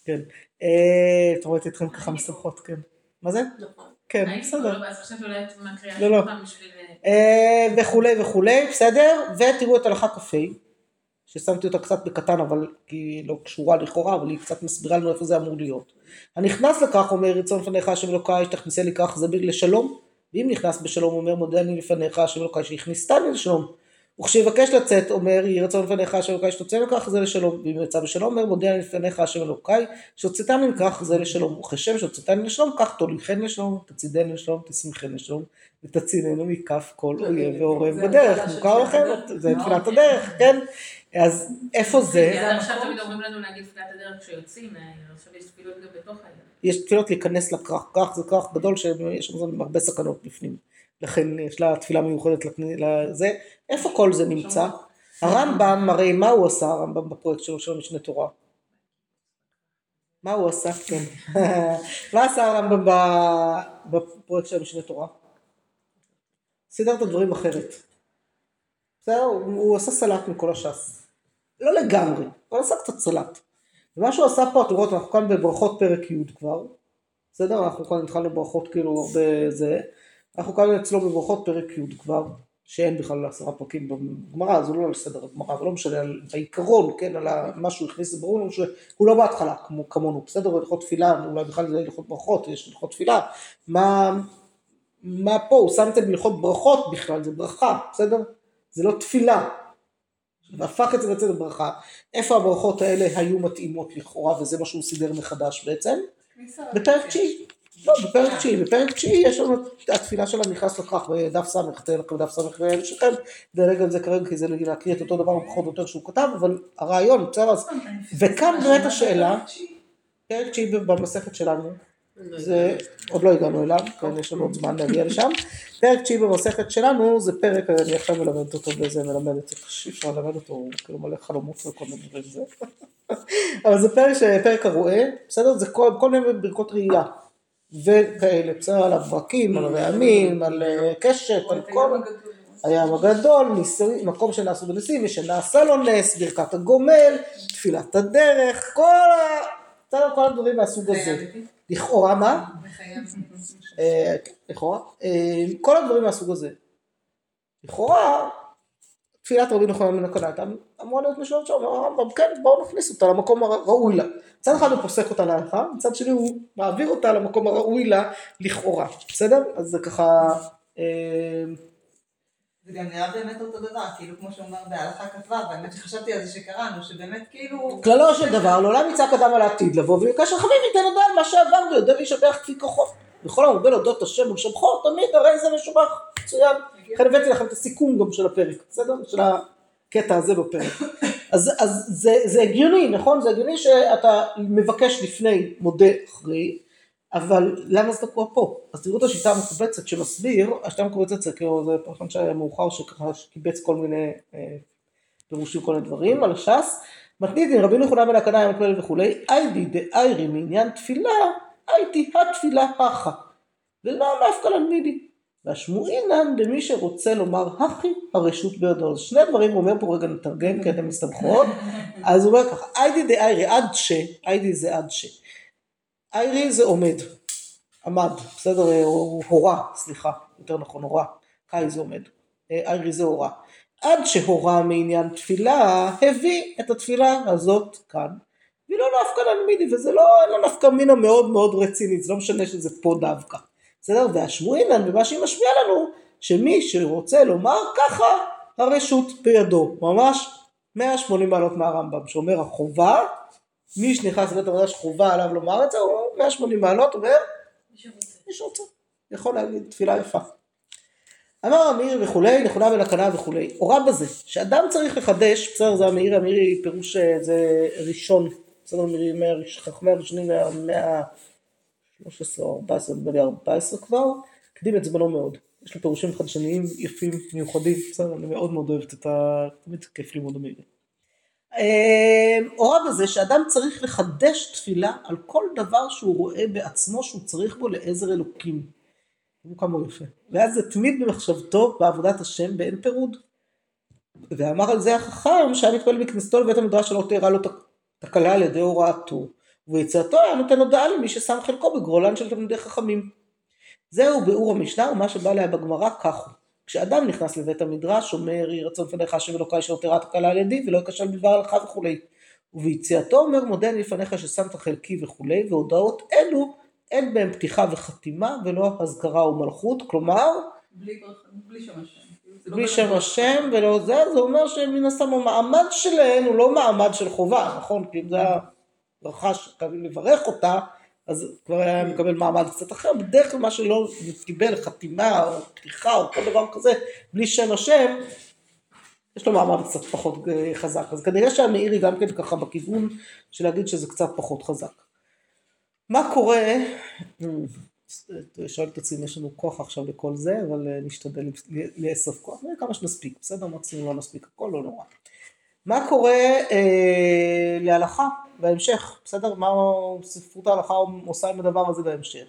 כן. אה, אתה רואה אתכם ככה משמחות כן. מה זה? כן בסדר. לא לא. אה, וכולי וכולי בסדר? ותראו את הלכה כ"ה ששמתי אותה קצת בקטן אבל היא לא קשורה לכאורה אבל היא קצת מסבירה לנו איפה זה אמור להיות. הנכנס לכך אומר רצון לפניך השם אלוקיי שתכניסי לכך זה לשלום. ואם נכנס בשלום אומר מודה אני לפניך השם אלוקיי שהכניסתני לשלום. וכשיבקש לצאת אומר יהי רצון לפניך השם אלוקיי שתוצא מכך זה לשלום. ואם יצא בשלום אומר מודה אני לפניך השם אלוקיי שהוצאתני מכך זה לשלום. וכשם שהוצאתני לשלום כך תוליכני לשלום תצידני לשלום תשמחני לשלום ותצילנו מכף כל אויב ועורב בדרך. מוכר לכם? זה תפילת הדרך כן אז איפה זה? עכשיו תמיד אומרים לנו להגיד תפילת הדרך כשיוצאים, עכשיו יש תפילות גם בתוך העיר. יש תפילות להיכנס לכרך, כרך זה כרך גדול שיש שם הרבה סכנות בפנים. לכן יש לה תפילה מיוחדת לזה. איפה כל זה נמצא? הרמב"ם, הרי מה הוא עשה הרמב"ם בפרויקט שלו של משנה תורה? מה הוא עשה? כן. מה עשה הרמב"ם בפרויקט של משנה תורה? סידר את הדברים אחרת. בסדר? הוא עשה סלט מכל הש"ס. לא לגמרי, אבל עשה קצת סלט. ומה שהוא עשה פה, אתם רואים, אנחנו כאן בברכות פרק י' כבר, בסדר? אנחנו כאן התחלנו ברכות כאילו הרבה זה, אנחנו כאן אצלו בברכות פרק י' כבר, שאין בכלל עשרה פרקים בגמרא, זה לא על סדר הגמרא, ולא משנה על העיקרון, כן, על מה שהוא הכניס, זה ברור לנו שהוא לא בהתחלה כמו, כמונו, בסדר? הלכות תפילה, אולי בכלל זה הלכות ברכות, יש הלכות תפילה, מה, מה פה, הוא שם את הלכות ברכות בכלל, זה ברכה, בסדר? זה לא תפילה, והפך את זה בעצם לברכה. איפה הברכות האלה היו מתאימות לכאורה, וזה מה שהוא סידר מחדש בעצם? בפרק תשיעי. לא, בפרק תשיעי. בפרק תשיעי יש לנו התפילה שלה נכנס לכך בדף ס', בדף ס' שלכם, נדלג על זה כרגע כי זה להקריא את אותו דבר פחות או יותר שהוא כתב, אבל הרעיון, בסדר, אז... וכאן באמת השאלה, פרק תשיעי במסכת שלנו, זה עוד לא הגענו אליו, כן, יש לנו עוד זמן להגיע לשם. פרק תשיעי במסכת שלנו זה פרק, אני עכשיו מלמד אותו באיזה מלמד את זה, אי אפשר ללמד אותו, הוא כאילו מלא חלומות וכל מיני דברים זה. אבל זה פרק, פרק הרועה, בסדר? זה כל, כל מיני ברכות ראייה. וכאלה, בסדר? על הברקים, על הרעמים, על קשת, על כל... הים הגדול, מקום שנעשו בניסים, מי שנעשה לו נס, ברכת הגומל, תפילת הדרך, כל ה... בסדר? כל הדברים מהסוג הזה. לכאורה מה? אה, לכאורה. אה, כל הדברים מהסוג הזה. לכאורה, תפילת רבי נחמן הקנה הייתה אמורה להיות משולמת שם, הרמב"ם, כן, בואו נכניס אותה למקום הראוי לה. מצד אחד הוא פוסק אותה להלכה, מצד שני הוא מעביר אותה למקום הראוי לה לכאורה, בסדר? אז זה ככה... זה גם נראה באמת אותו דבר, כאילו כמו שאומר בהלכה כ"ו, האמת שחשבתי על זה שקראנו, שבאמת כאילו... כללו של דבר, לעולם יצעק אדם על העתיד לבוא ולקשר חביבי תן אדם מה שעבר ויודע וישבח כפי כוחו. וכל המרבה להודות השם ולשבחו, תמיד הרי זה משובח, מצוין. לכן הבאתי לכם את הסיכום גם של הפרק, בסדר? של הקטע הזה בפרק. אז, אז זה, זה הגיוני, נכון? זה הגיוני שאתה מבקש לפני, מודה אחרי. אבל למה זה תקוע פה? אז תראו את השיטה המקובצת שמסביר, השיטה המקובצת זה כאילו זה פרשן שהיה מאוחר שככה קיבץ כל מיני אה, פירושים כל מיני דברים על הש"ס, מתנית עם רבי נכונה בן הקנאי המקבל וכולי, איידי דאיירי מעניין תפילה, הייתי התפילה הכה, ולא נפקא לנמידי. והשמועינן למי שרוצה לומר הכי הרשות בידו. אז שני דברים הוא אומר פה רגע נתרגם כי אתן מסתבכות. אז הוא אומר ככה, היידי דאיירי עד ש, היידי זה עד ש. איירי זה עומד, עמד, בסדר, הוא הורה, סליחה, יותר נכון הורה, קאי זה עומד, איירי זה הורה. עד שהורה מעניין תפילה, הביא את התפילה הזאת כאן, והיא לא נפקא לנמידי, וזה לא, לא נפקא מינה מאוד מאוד רצינית, זה לא משנה שזה פה דווקא. בסדר? והשמואינן, ומה שהיא משמיעה לנו, שמי שרוצה לומר ככה, הרשות בידו. ממש 180 מעלות מהרמב"ם, שאומר החובה, מי שנכנס לבית המדרש חובה עליו לומר את זה, הוא 180 מעלות, אומר, מי שרוצה, יכול להגיד תפילה יפה. אמר המאיר וכולי, נכונה הקנה וכולי. הורה בזה, שאדם צריך לחדש, בסדר, זה המאיר, המאיר פירוש זה ראשון, בסדר, חכמי הראשונים מהמאה 13 או 14, נדמה לי 14 כבר, הקדים את זמנו מאוד. יש לו פירושים חדשניים יפים, מיוחדים, בסדר, אני מאוד מאוד אוהבת את ה... תמיד כיף ללמוד המאירים. הורה בזה שאדם צריך לחדש תפילה על כל דבר שהוא רואה בעצמו שהוא צריך בו לעזר אלוקים. תראו כמה הוא יפה. ואז זה תמיד במחשבתו בעבודת השם באין פירוד. ואמר על זה החכם שהיה מתפלל בכנסתו לבית המדרש שלא תארה לו תקלה על ידי הוראתו. וביציאתו היה נותן הודעה למי ששם חלקו בגרולן של תלמידי חכמים. זהו ביאור המשנה ומה שבא לה בגמרא כך הוא. כשאדם נכנס לבית המדרש אומר יהי רצון לפניך השם אלוקיי אשר תראה תקלה על ידי ולא ייכשל בדבר הלכה וכולי. וביציאתו אומר מודה אני לפניך ששמת חלקי וכולי והודעות אלו אין בהם פתיחה וחתימה ולא אזכרה ומלכות כלומר בלי, בלי שם השם. בלי שם השם ולא זה, זה אומר שמן הסתם המעמד שלהן הוא לא מעמד של חובה, נכון? כי אם זה היה ברכה שחייבים לברך אותה, אז כבר היה מקבל מעמד קצת אחר, בדרך כלל מה שלא קיבל חתימה או פתיחה או כל דבר כזה, בלי שם השם, יש לו מעמד קצת פחות חזק, אז כנראה שהמאירי גם כן ככה בכיוון של להגיד שזה קצת פחות חזק. מה קורה, שואל את עצמי אם יש לנו כוח עכשיו לכל זה, אבל נשתדל לאסוף כוח, נראה כמה שנספיק, בסדר? מקסימום לא נספיק הכל, לא נורא. מה קורה אה, להלכה בהמשך, בסדר? מה ספרות ההלכה עושה עם הדבר הזה בהמשך?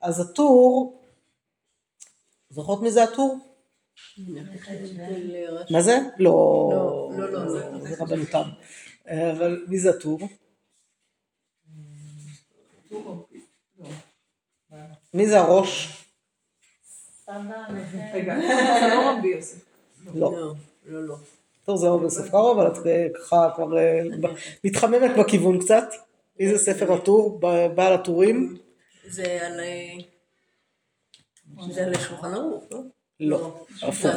אז הטור, זוכרות מי זה הטור? מה זה? לא, לא, לא, זה רבנותם. אבל מי זה הטור? מי זה הראש? רגע, זה לא רבי יוסף. לא. לא, לא. זה רבי יוסף קארו, אבל את ככה כבר מתחממת בכיוון קצת. מי זה ספר הטור? בעל הטורים? זה על... זה על שולחן ערוך, לא? לא, הפוך.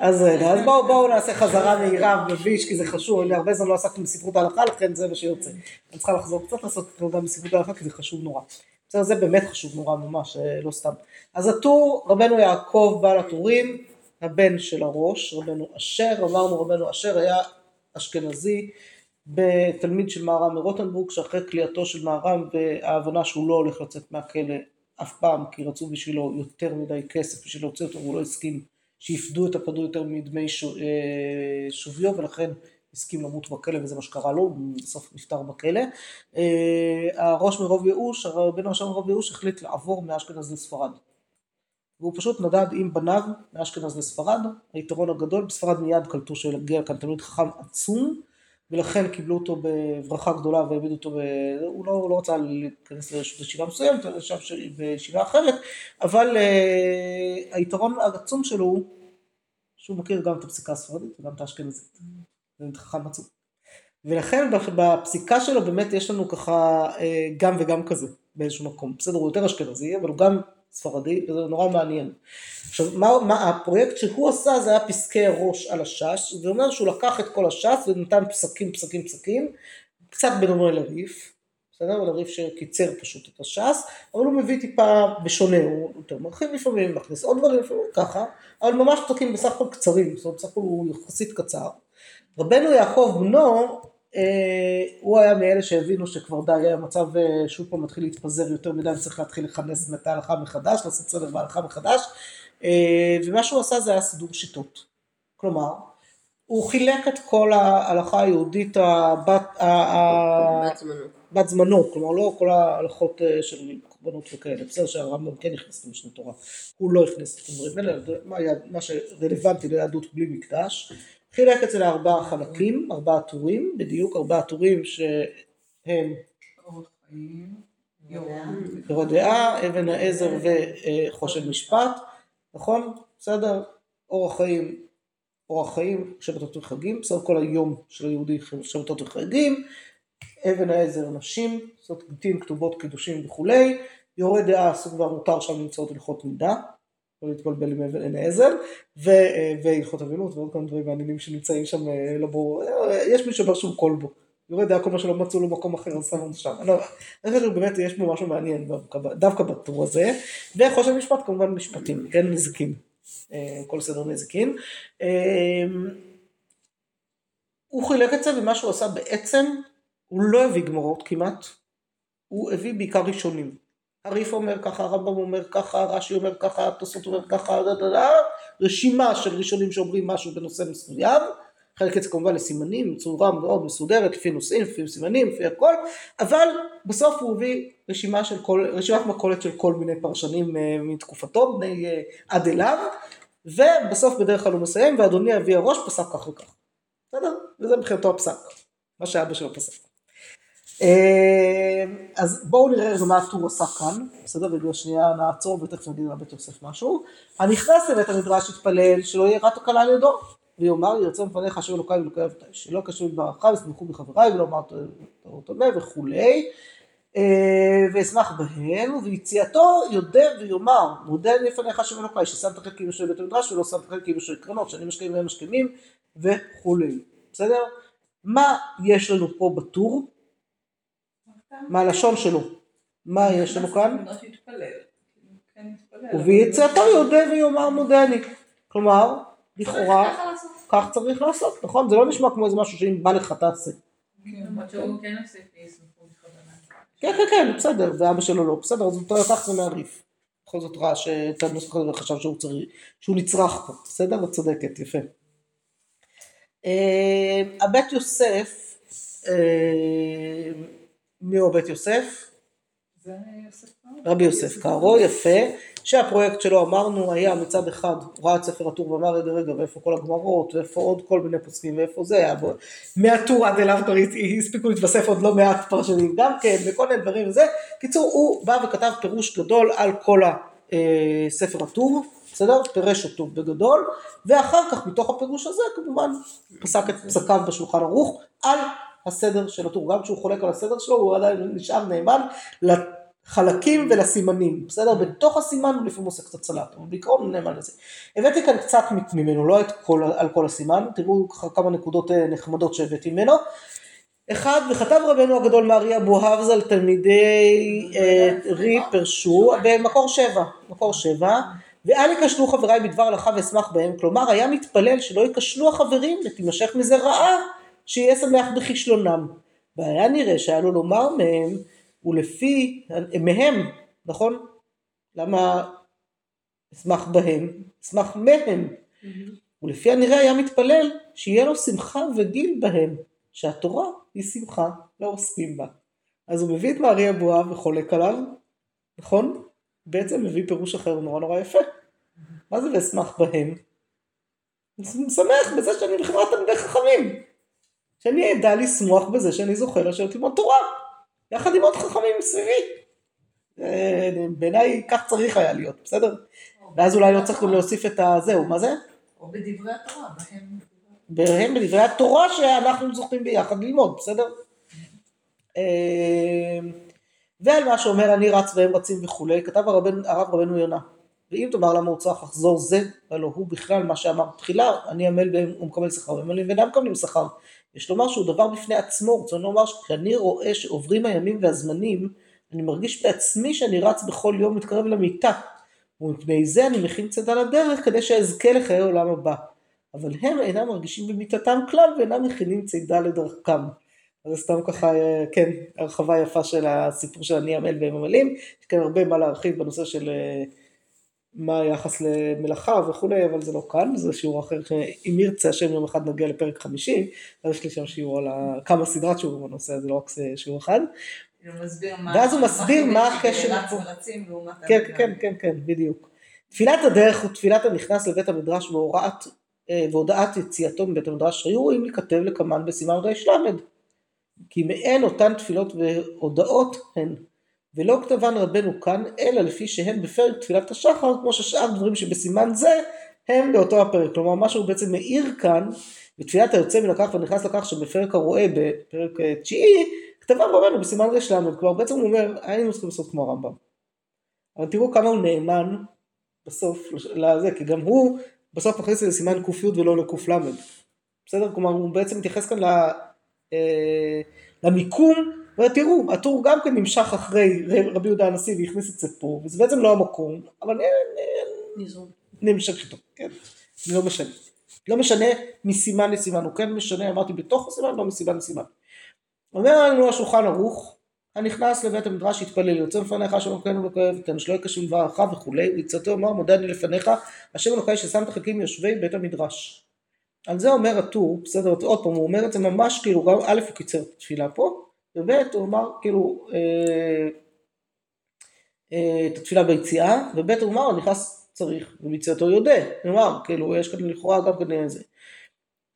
אז רגע, אז בואו בואו נעשה חזרה מהירה בביש, כי זה חשוב, אני הרבה זמן לא עסקתי בספרות ההלכה, לכן זה מה שיוצא. אני צריכה לחזור קצת לעשות גם בספרות ההלכה, כי זה חשוב נורא. בסדר, זה באמת חשוב נורא ממש, לא סתם. אז הטור, רבנו יעקב בעל הטורים, הבן של הראש, רבנו אשר, אמרנו רבנו אשר היה אשכנזי, בתלמיד של מהר"ם מרוטנבורג, שאחרי כליאתו של מהר"ם וההבנה שהוא לא הולך לצאת מהכלא אף פעם, כי רצו בשבילו יותר מדי כסף בשביל להוציא אותו, והוא לא הסכים שיפדו את הפדוי יותר מדמי שוויו, ולכן הסכים למות בכלא וזה מה שקרה לו, בסוף נפטר בכלא. הראש מרוב ייאוש, רבנו אשר מרוב ייאוש החליט לעבור מאשכנז לספרד. והוא פשוט נדד עם בניו מאשכנז לספרד, היתרון הגדול, בספרד מיד קלטו שהגיע כאן תלמיד חכם עצום, ולכן קיבלו אותו בברכה גדולה והעמידו אותו, ב... הוא לא, הוא לא רצה להיכנס לישיבה מסוימת, הוא ישב בישיבה אחרת, אבל uh, היתרון העצום שלו הוא שהוא מכיר גם את הפסיקה הספרדית וגם את האשכנזית, זה חכם עצום. ולכן בפסיקה שלו באמת יש לנו ככה גם וגם כזה באיזשהו מקום, בסדר הוא יותר אשכנזי אבל הוא גם ספרדי, וזה נורא מעניין. עכשיו, מה, מה הפרויקט שהוא עשה זה היה פסקי ראש על הש"ס, זה אומר שהוא לקח את כל הש"ס ונתן פסקים, פסקים, פסקים, קצת בדומה לריף, בסדר? לריף שקיצר פשוט את הש"ס, אבל הוא מביא טיפה בשונה, הוא יותר מרחיב לפעמים, מכניס עוד דברים לפעמים, ככה, אבל ממש פסקים בסך הכל קצרים, זאת אומרת, בסך הכל הוא יחסית קצר. רבנו יעקב בנו, הוא היה מאלה שהבינו שכבר די, המצב שוב פעם מתחיל להתפזר יותר מדי, צריך להתחיל לכנס את ההלכה מחדש, לעשות סדר בהלכה מחדש, ומה שהוא עשה זה היה סידור שיטות. כלומר, הוא חילק את כל ההלכה היהודית הבת, בת זמנו, כלומר לא כל ההלכות אה, של קורבנות וכאלה, בסדר שהרמב"ם כן הכניס למשנה תורה, הוא לא הכניס את הדברים האלה, מה, היה, מה שרלוונטי ליהדות בלי מקדש, חילק את זה לארבעה חלקים, ארבעה טורים, בדיוק ארבעה טורים שהם יורה דעה, אבן העזר וחושן משפט, נכון? בסדר? אורח חיים, אורח חיים, שבתות וחגים, בסדר כל היום של היהודי שבתות וחגים, אבן העזר נשים, זאת גיטין, כתובות, קידושים וכולי, יורה דעה, סוג כבר מותר שם למצוא את הלכות מידה, לא להתבלבל עם אבן העזר, והלכות אבילות ועוד כמה דברים מעניינים שנמצאים שם, לא ברור, יש מי שאומר שהוא כלבו. יורד היה כל מה שלא מצאו לו מקום אחר, אז שמו שם. אני חושב שבאמת יש פה משהו מעניין דווקא בטור הזה. וחושן משפט כמובן משפטים, כן, נזיקין. כל סדר נזיקין. הוא חילק את זה ומה שהוא עשה בעצם, הוא לא הביא גמרות כמעט, הוא הביא בעיקר ראשונים. הריף אומר ככה, הרמב"ם אומר ככה, רש"י אומר ככה, תוספות אומר ככה, רשימה של ראשונים שאומרים משהו בנושא מסוים. חלק את זה כמובן לסימנים, צורה מאוד מסודרת, לפי נושאים, לפי סימנים, לפי הכל, אבל בסוף הוא הביא רשימה של כל, רשימת מכולת של כל מיני פרשנים uh, מתקופתו, בני uh, עד אליו, ובסוף בדרך כלל הוא מסיים, ואדוני אבי הראש פסק כך וכך. בסדר? וזה מבחינתו הפסק, מה שאבא שלו פסק. Uh, אז בואו נראה רגע מה הטור עשה כאן, בסדר? רגע שנייה נעצור ותכף נגיד לבית יוסף משהו. הנכנס לבית המדרש התפלל שלא יהיה רת הקלה על ידו. ויאמר ירצה מפניך אשר אלוקיי ואלוקי אבותיי, שלא קשור בדבריך וסמכו בחבריי ולא אמרת תורה וכולי, ואשמח בהם, ויציאתו יודה ויאמר, מודה אני לפניך השם אלוקיי, ששמת חלקים של בית המדרש ולא שמת חלקים של קרנות, שאני משקיעים והם משכימים וכולי, בסדר? מה יש לנו פה בטור? מה הלשון שלו? מה יש לנו כאן? וביציאתו יודה ויאמר מודה אני, כלומר לכאורה כך צריך לעשות, נכון? זה לא נשמע כמו איזה משהו שאם בא לך תעשה. כן, כן, כן, בסדר, ואבא שלו לא, בסדר, אז הוא לקח את זה מהריף. בכל זאת ראה שאת הנוסח הזה וחשב שהוא צריך, שהוא נצרך פה, בסדר? את צודקת, יפה. הבית יוסף, מי הוא הבית יוסף? רבי יוסף קארו, יפה. שהפרויקט שלו אמרנו היה מצד אחד, הוא ראה את ספר הטור ואמר רגע רגע ואיפה כל הגמרות ואיפה עוד כל מיני פוסקים ואיפה זה היה בו, מהטור עד אליו כבר הספיקו להתווסף עוד לא מעט פרשנים גם כן וכל מיני דברים וזה, קיצור הוא בא וכתב פירוש גדול על כל הספר הטור, בסדר? פירש אותו בגדול ואחר כך מתוך הפירוש הזה כמובן פסק את פסקיו בשולחן ערוך על הסדר של הטור, גם כשהוא חולק על הסדר שלו הוא עדיין נשאר נאמן חלקים ולסימנים, בסדר? בתוך הסימן הוא לפעמים עושה קצת סלט, אבל בעיקרון הוא נאמן לזה. הבאתי כאן קצת ממנו, לא את כל, על כל הסימן, תראו כמה נקודות נחמדות שהבאתי ממנו. אחד, וכתב רבנו הגדול מארי אבו האבז על תלמידי רי פרשו במקור שבע, מקור שבע, ואל ייכשלו חבריי בדבר הלכה ואשמח בהם, כלומר היה מתפלל שלא ייכשלו החברים ותימשך מזה רעה, שיהיה שמח בכישלונם. והיה נראה שהיה לו לומר מהם ולפי, מהם, נכון? למה אשמח בהם? אשמח מהם. Mm-hmm. ולפי הנראה היה מתפלל שיהיה לו שמחה וגיל בהם, שהתורה היא שמחה לעוסקים בה. אז הוא מביא את מארי אבוה וחולק עליו, נכון? בעצם מביא פירוש אחר נורא נורא יפה. מה זה ואשמח בהם? אני שמח בזה שאני בחברת תלמידי חכמים. שאני אדע לשמוח בזה שאני זוכה לשבת ללמוד תורה. יחד עם עוד חכמים סביבי. בעיניי כך צריך היה להיות, בסדר? ואז אולי לא צריך גם להוסיף את הזהו, מה זה? או בדברי התורה, בהם. בהם בדברי התורה שאנחנו זוכים ביחד ללמוד, בסדר? ועל מה שאומר אני רץ והם רצים וכולי, כתב הרב, הרב רבנו יונה. ואם תאמר למה הוא צריך לחזור זה, הלא הוא בכלל מה שאמר תחילה, אני עמל בהם ומקבל שכר, והם עמלים ואינם מקבלים שכר. יש לומר שהוא דבר בפני עצמו, רוצה לומר שכשאני רואה שעוברים הימים והזמנים, אני מרגיש בעצמי שאני רץ בכל יום מתקרב למיטה, ומפני זה אני מכין צדה לדרך כדי שאזכה לחיי עולם הבא. אבל הם אינם מרגישים במיטתם כלל ואינם מכינים צידה לדרכם. אז סתם ככה, כן, הרחבה יפה של הסיפור של אני עמל והם עמלים, יש כאן הרבה מה להרחיב בנושא של מה היחס למלאכה וכולי, אבל זה לא כאן, זה שיעור אחר, שאם ירצה השם יום אחד נגיע לפרק 50, אז יש לי שם שיעור על ה... כמה סדרת שיעורים בנושא הזה, לא רק שיעור אחד. ואז הוא מסביר מה הקשר. כן, כן, כן, כן, בדיוק. תפילת הדרך ותפילת הנכנס לבית המדרש והוראת, אה, והודעת יציאתו מבית המדרש היו ראויים להיכתב לקמן בסימן ר"ל. כי מעין אותן תפילות והודעות הן. ולא כתבן רבנו כאן, אלא לפי שהן בפרק תפילת השחר, כמו ששאר דברים שבסימן זה, הם באותו הפרק. כלומר, מה שהוא בעצם מאיר כאן, בתפילת היוצא מן הכך ונכנס לכך שבפרק הרואה, בפרק אה, תשיעי, כתבן רבנו בסימן ר"ל. כלומר, בעצם הוא אומר, היינו צריכים לעשות כמו הרמב"ם. אבל תראו כמה הוא נאמן בסוף לזה, כי גם הוא בסוף מכניס לסימן ק"י ולא לק"ל. בסדר? כלומר, הוא בעצם מתייחס כאן ל... אה, למיקום ותראו, הטור גם כן נמשך אחרי רבי יהודה הנשיא והכניס את זה פה, וזה בעצם לא המקום, אבל נמשך איתו, כן, לא משנה. לא משנה מסימן לסימן, הוא כן משנה, אמרתי בתוך הסימן, לא מסימן לסימן. אומר לנו השולחן ערוך, הנכנס לבית המדרש יתפלל, יוצא לפניך השם אלוקינו וכואב, תן שלא יקשו לדברך וכולי, ויצאתו אמר מודה אני לפניך, השם אלוקי ששם את החלקים יושבי בית המדרש. על זה אומר הטור, בסדר, עוד פעם, הוא אומר את זה ממש כאילו, גם א' הוא קיצר את התפילה פה, וב' הוא אמר כאילו אה, אה, את התפילה ביציאה, וב' הוא אמר נכנס צריך, וביציאתו יודע, כלומר כאילו יש כאן לכאורה גם כן איזה.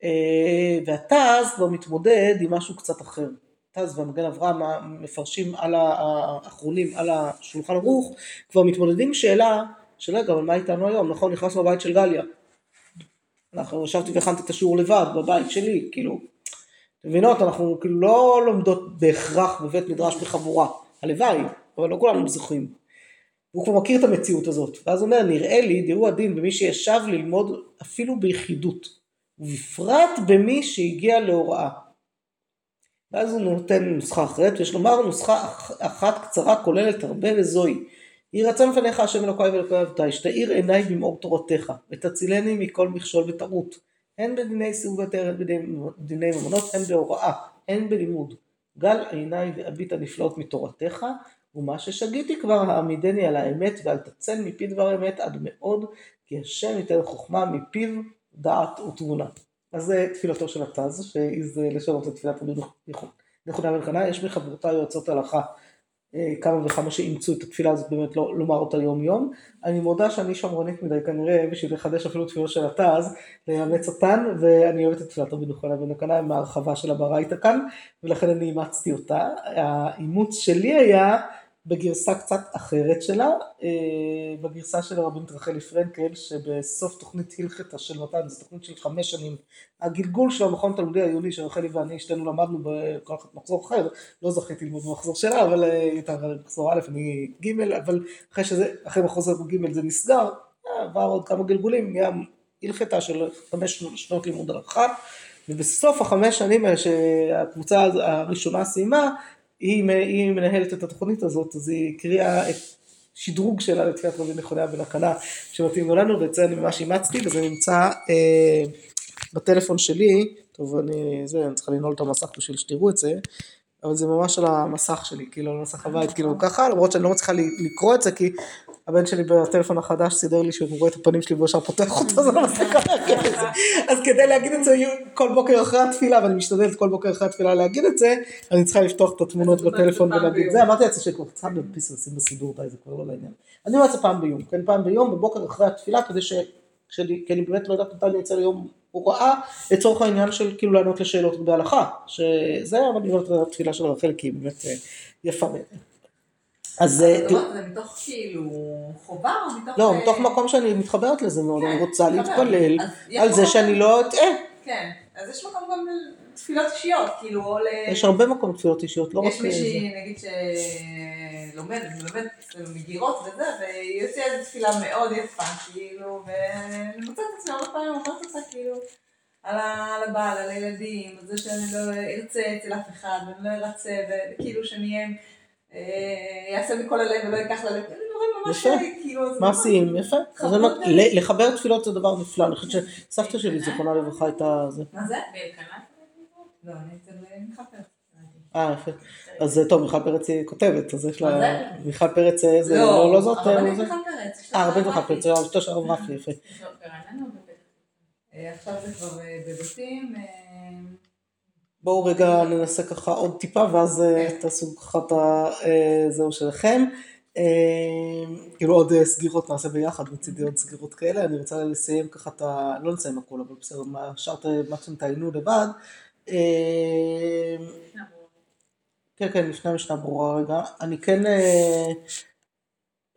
אה, והתז כבר מתמודד עם משהו קצת אחר. תז והמגן אברהם מפרשים על האחרונים על השולחן ערוך, כבר מתמודדים שאלה של רגע אבל מה איתנו היום, נכון נכנסנו לבית של גליה. אנחנו ישבתי והכנתי את השיעור לבד בבית שלי, כאילו מבינות, אנחנו כאילו לא לומדות בהכרח בבית מדרש בחבורה, הלוואי, אבל לא כולנו זוכים. הוא כבר מכיר את המציאות הזאת, ואז אומר, נראה לי, דירו הדין במי שישב ללמוד אפילו ביחידות, ובפרט במי שהגיע להוראה. ואז הוא נותן נוסחה אחרת, ויש לומר נוסחה אחת קצרה כוללת הרבה וזוהי. יהי רצון לפניך השם אלוקיי ואלוקי אבותי, שתאיר עיניי במאור תורתך, ותצילני מכל מכשול וטעות. הן בדיני סיבוב היתר, הן בדיני ממונות, הן בהוראה, הן בלימוד. גל עיניי ואביט הנפלאות מתורתך, ומה ששגיתי כבר העמידני על האמת ואל תצל מפי דבר אמת עד מאוד, כי השם ייתן חוכמה מפיו דעת ותבונה. אז זה תפילתו של התז, שהעז לשנות את תפילת רבי נכונה ולקנה, יש מחברותיי יועצות הלכה כמה וכמה שאימצו את התפילה הזאת באמת לא לומר אותה יום יום. אני מודה שאני שמרנית מדי כנראה בשביל לחדש אפילו תפילות של התז, לאמץ אותן, ואני אוהבת את תפילת רבי נחונה בן הקנה עם ההרחבה של הברייתא כאן, ולכן אני אימצתי אותה. האימוץ שלי היה בגרסה קצת אחרת שלה, אה, בגרסה של הרבנית רחלי פרנקל, שבסוף תוכנית הלכתה של מתן, זו תוכנית של חמש שנים, הגלגול של המכון התלמודי העיוני שרחלי ואני שתינו למדנו בכל אחת מחזור אחר, לא זכיתי ללמוד במחזור שלה, אבל אה, הייתה מחזור א', אני ג', אבל אחרי שזה, אחרי מחזור ג' זה נסגר, עבר עוד כמה גלגולים, נהיה הלכתה של חמש שנות לימוד הערכה, ובסוף החמש שנים האלה שהקבוצה הראשונה סיימה, היא, מנהלת את התוכנית הזאת, אז היא הקריאה את שדרוג שלה לתפילת רבי נכונה בן הקנה שמתאים לנו, ואת זה אני ממש אימצתי, וזה נמצא אה, בטלפון שלי, טוב, אני, זה, אני צריכה לנעול את המסך בשביל שתראו את זה, אבל זה ממש על המסך שלי, כאילו, על מסך הבית, כאילו, ככה, למרות שאני לא מצליחה לקרוא את זה, כי הבן שלי בטלפון החדש סידר לי שהוא רואה את הפנים שלי והוא ישר פותח אותו, זה לא מצליח להגיד את זה. אז כדי להגיד את זה כל בוקר אחרי התפילה, ואני משתדלת כל בוקר אחרי התפילה להגיד את זה, אני צריכה לפתוח את התמונות בטלפון ולהגיד זה, אמרתי לעצמי שכבר צריכה להדפיס ולשים בסידור, די, זה כבר לא לעניין. אני אומר את זה פעם ביום, כן, פעם ביום, בבוקר אחרי התפילה, כדי ש... כי אני באמת לא יודעת מתי אני אצא ליום הוראה, לצורך העניין של כאילו לענות לשאלות בהלכה, שזה, אבל את התפילה של רחל, כי היא באמת אה, יפה באמת. אז זה מתוך כאילו חובה או מתוך... לא, מתוך מקום שאני מתחברת לזה מאוד, אני כן, רוצה להתפלל על זה שאני לא אטעה. כן, אז יש מקום גם תפילות אישיות, כאילו, או ל... יש הרבה מקום תפילות אישיות, לא רק... יש מישהי, נגיד, שלומדת, לומדת מגירות וזה, והיא יוצאה איזו תפילה מאוד יפה, כאילו, ואני מוצאת את עצמי הרבה פעמים אומרת אותה, כאילו, על הבעל, על הילדים, על זה שאני לא ארצה אצל אף אחד, ואני לא ארצה, וכאילו שאני אהיה... אה, יעשה מכל הלב ולא ייקח ללב, יפה, כאילו, מעשיים, יפה. לחבר תפילות זה דבר נפלא, אני חושבת שסבתא שלי זיכרונה לברכה הייתה זה. מה זה? באלקנה? לא, אני אצל מחפר. אה, יפה. אז אה, טוב, מיכל פרץ היא כותבת, אז יש לה... מיכל פרץ אה, זה לא לא זאת? אה, הרבנית זה? מיכל פרץ. יש אה, הרבנית מיכל. פרץ, זה אשתו של הרב רפי, יפה. אה, עכשיו זה כבר אה, בבתים. אה, בואו רגע ננסה ככה עוד טיפה ואז אה, תעשו ככה את הזהו שלכם. אה, כאילו עוד אה, סגירות נעשה ביחד, מצידי עוד סגירות כאלה, אני רוצה לסיים ככה את ה... לא נסיים הכל, אבל בסדר, מה שאתם תעיינו לבד. כן, כן, לפני המשנה ברורה רגע. אני כן... אה,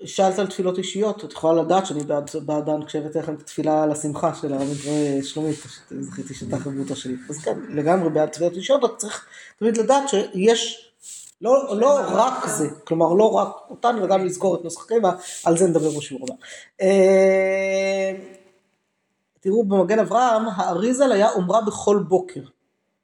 שאלת על תפילות אישיות, את יכולה לדעת שאני בעד, בעדן כשהבאתי לכם את התפילה על השמחה של הרב אה, שלומית, זכיתי שאתה חברותו שלי. אז כן, לגמרי בעד תפילות אישיות, רק צריך תמיד לדעת שיש, לא, לא רק זה, כלומר לא רק אותן, וגם לזכור את נוסח הקבע, על זה נדבר בשיעור הבא. אה, תראו במגן אברהם, האריזל היה אומרה בכל בוקר.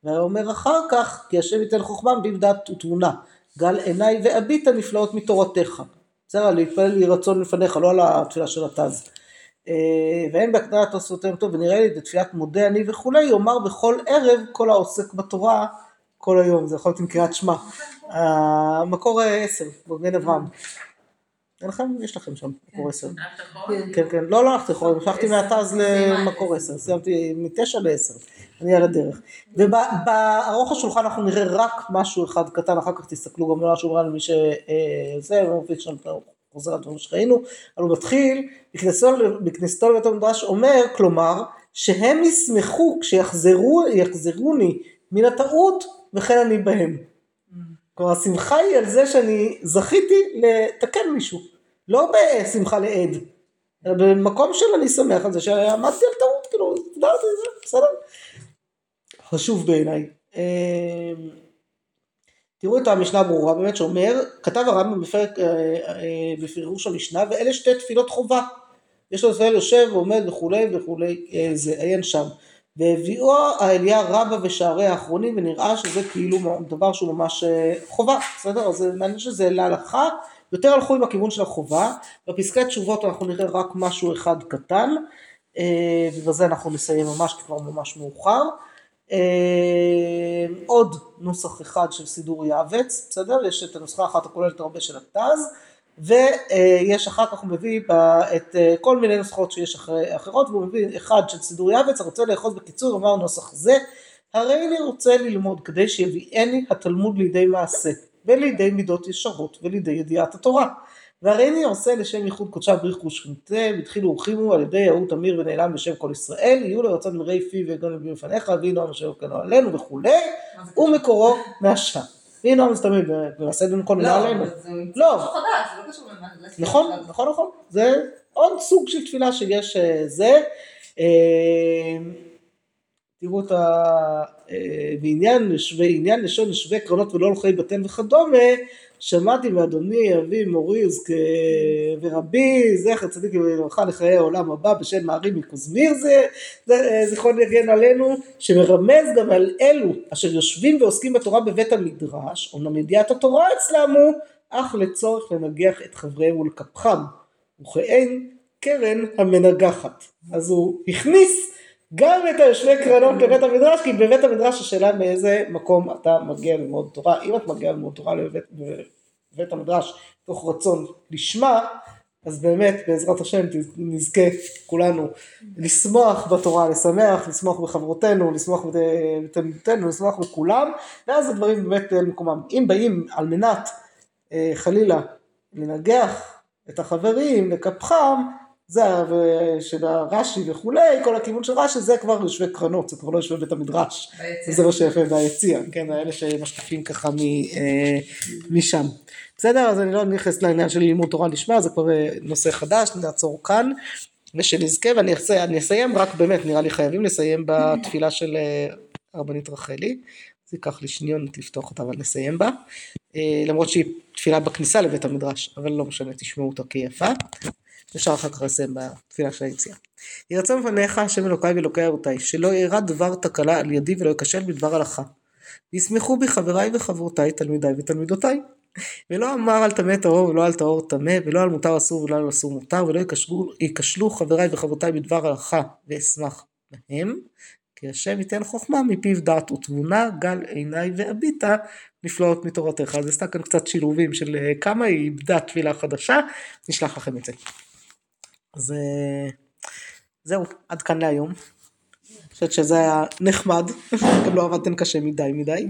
והיה אומר אחר כך, כי השם ייתן חוכמה מביב דעת ותבונה. גל עיניי ואביט הנפלאות מתורתך. בסדר, להתפלל יהי רצון לפניך, לא על התפילה של התז. אה, ואין בהקדמת עשותיהם טוב, ונראה לי בתפילת מודה אני וכולי, יאמר בכל ערב כל העוסק בתורה כל היום. זה יכול להיות עם קריאת שמע. המקור עשר, מגן אברהם. אין לכם? יש לכם שם מקור עשר. הלכת אחורה? כן, כן, לא, לא הלכתי אחורה, המשכתי עשר, מהתז סיימה למקור עשר. סיימתי מתשע לעשר, אני על הדרך. ובארוך השולחן אנחנו נראה רק משהו אחד קטן, אחר כך תסתכלו גם על השולחן למי שזה, פישון חוזר על דברים שראינו, אבל הוא מתחיל, בכניסתו לבית המדרש אומר, כלומר, שהם ישמחו כשיחזרו, יחזרוני מן הטעות, וכן אני בהם. כלומר, השמחה היא על זה שאני זכיתי לתקן מישהו, לא בשמחה לעד, אלא במקום של אני שמח על זה שעמדתי על טעות, כאילו, הסתדרתי, זה בסדר. חשוב בעיניי. אה, תראו את המשנה הברורה באמת שאומר, כתב הרמב"ם בפרק, אה, אה, בפירוש המשנה, ואלה שתי תפילות חובה. יש לו ישראל יושב ועומד וכולי וכולי, אה, זה עיין שם. והביאו האליה רבה ושערי האחרונים ונראה שזה כאילו דבר שהוא ממש אה, חובה, בסדר? אז זה מעניין שזה להלכה, יותר הלכו עם הכיוון של החובה, בפסקי תשובות אנחנו נראה רק משהו אחד קטן, אה, ובזה אנחנו נסיים ממש כבר ממש מאוחר. אה, עוד נוסח אחד של סידור יעבץ, בסדר? יש את הנוסחה האחת הכוללת הרבה של התז, ויש אחר כך הוא מביא את אה, כל מיני נוסחות שיש אחרי, אחרות, והוא מביא אחד של סידור יעבץ, הרוצה לאחוז בקיצור, אמר נוסח זה, הרי אני רוצה ללמוד כדי שיביאני התלמוד לידי מעשה, ולידי מידות ישרות, ולידי ידיעת התורה. והרי אני עושה לשם ייחוד קודשה בריך ושכינתה, והתחילו ורחימו על ידי ההוא תמיר ונעלם בשם כל ישראל, יהיו לרצון מראי פיו ויגון לבי בפניך, נועם אשר יוקנו עלינו וכולי? ומקורו מהשם. נועם זה תמיד דין כל מיני לא, עלינו. אבל זה לא. משהו חדש, לא נכון. נכון, נכון. זה עוד סוג של תפילה שיש אה, זה. תראו את ה... אה, בעניין שווה, עניין לשון שווה קרנות ולא הולכי בטל וכדומה, שמעתי מאדוני אבי מורי ורבי זכר צדיק לברכה לחיי העולם הבא בשם מערי מקוזמיר זה, אה, זיכרון יגן עלינו, שמרמז גם על אלו אשר יושבים ועוסקים בתורה בבית המדרש, אומנם ידיעת התורה אצלם הוא, אך לצורך לנגח את חבריהם ולקפחם, וכאין קרן המנגחת. אז הוא הכניס גם את היושבי קרנות לבית המדרש, כי בבית המדרש השאלה מאיזה מקום אתה מגיע ללמוד תורה. אם את מגיעה ללמוד תורה לבית, בבית המדרש תוך רצון לשמה, אז באמת בעזרת השם נזכה כולנו לשמוח בתורה, לשמח, לשמוח בחברותינו, לשמוח בתלמידותינו, לשמוח בכולם, ואז הדברים באמת למקומם. אם באים על מנת אה, חלילה לנגח את החברים, לקפחם, זה של הרש"י וכולי, כל הכיוון של רש"י זה כבר יושבי קרנות, זה כבר לא יושבי בית המדרש. זה מה שיפה ביציע, כן, האלה שמשקיפים ככה מ, אה, משם. בסדר, אז אני לא נכנס לעניין של לימוד תורה לשמה, זה כבר אה, נושא חדש, נעצור כאן, ושנזכה, ואני אעשה- אני אסיים, רק באמת, נראה לי חייבים לסיים בתפילה של אה, הרבנית רחלי, זה ייקח לי שניונת לפתוח אותה, אבל נסיים בה, אה, למרות שהיא תפילה בכניסה לבית המדרש, אבל לא משנה, תשמעו אותה כיפה. אפשר אחר כך לסיים בתפילה של היציאה. יהי רצון לפניך השם אלוקיי ואלוקי אבותיי, שלא אירע דבר תקלה על ידי ולא אכשל בדבר הלכה. וישמחו בי חבריי וחברותיי, תלמידיי ותלמידותיי. ולא אמר על טמא טהור ולא על טהור טמא, ולא על מותר אסור ולא על אסור מותר, ולא ייכשלו, חבריי וחברותיי בדבר הלכה ואשמח בהם, כי השם ייתן חוכמה מפיו דעת ותבונה, גל עיניי והביטה נפלאות מתורתך. אז עשתה כאן קצת שילובים של אה, כמה היא איבדה תפילה חדשה, נשלח לכם את זה. אז אה, זהו, עד כאן להיום. אני חושבת שזה היה נחמד, גם לא עבדתם קשה מדי מדי.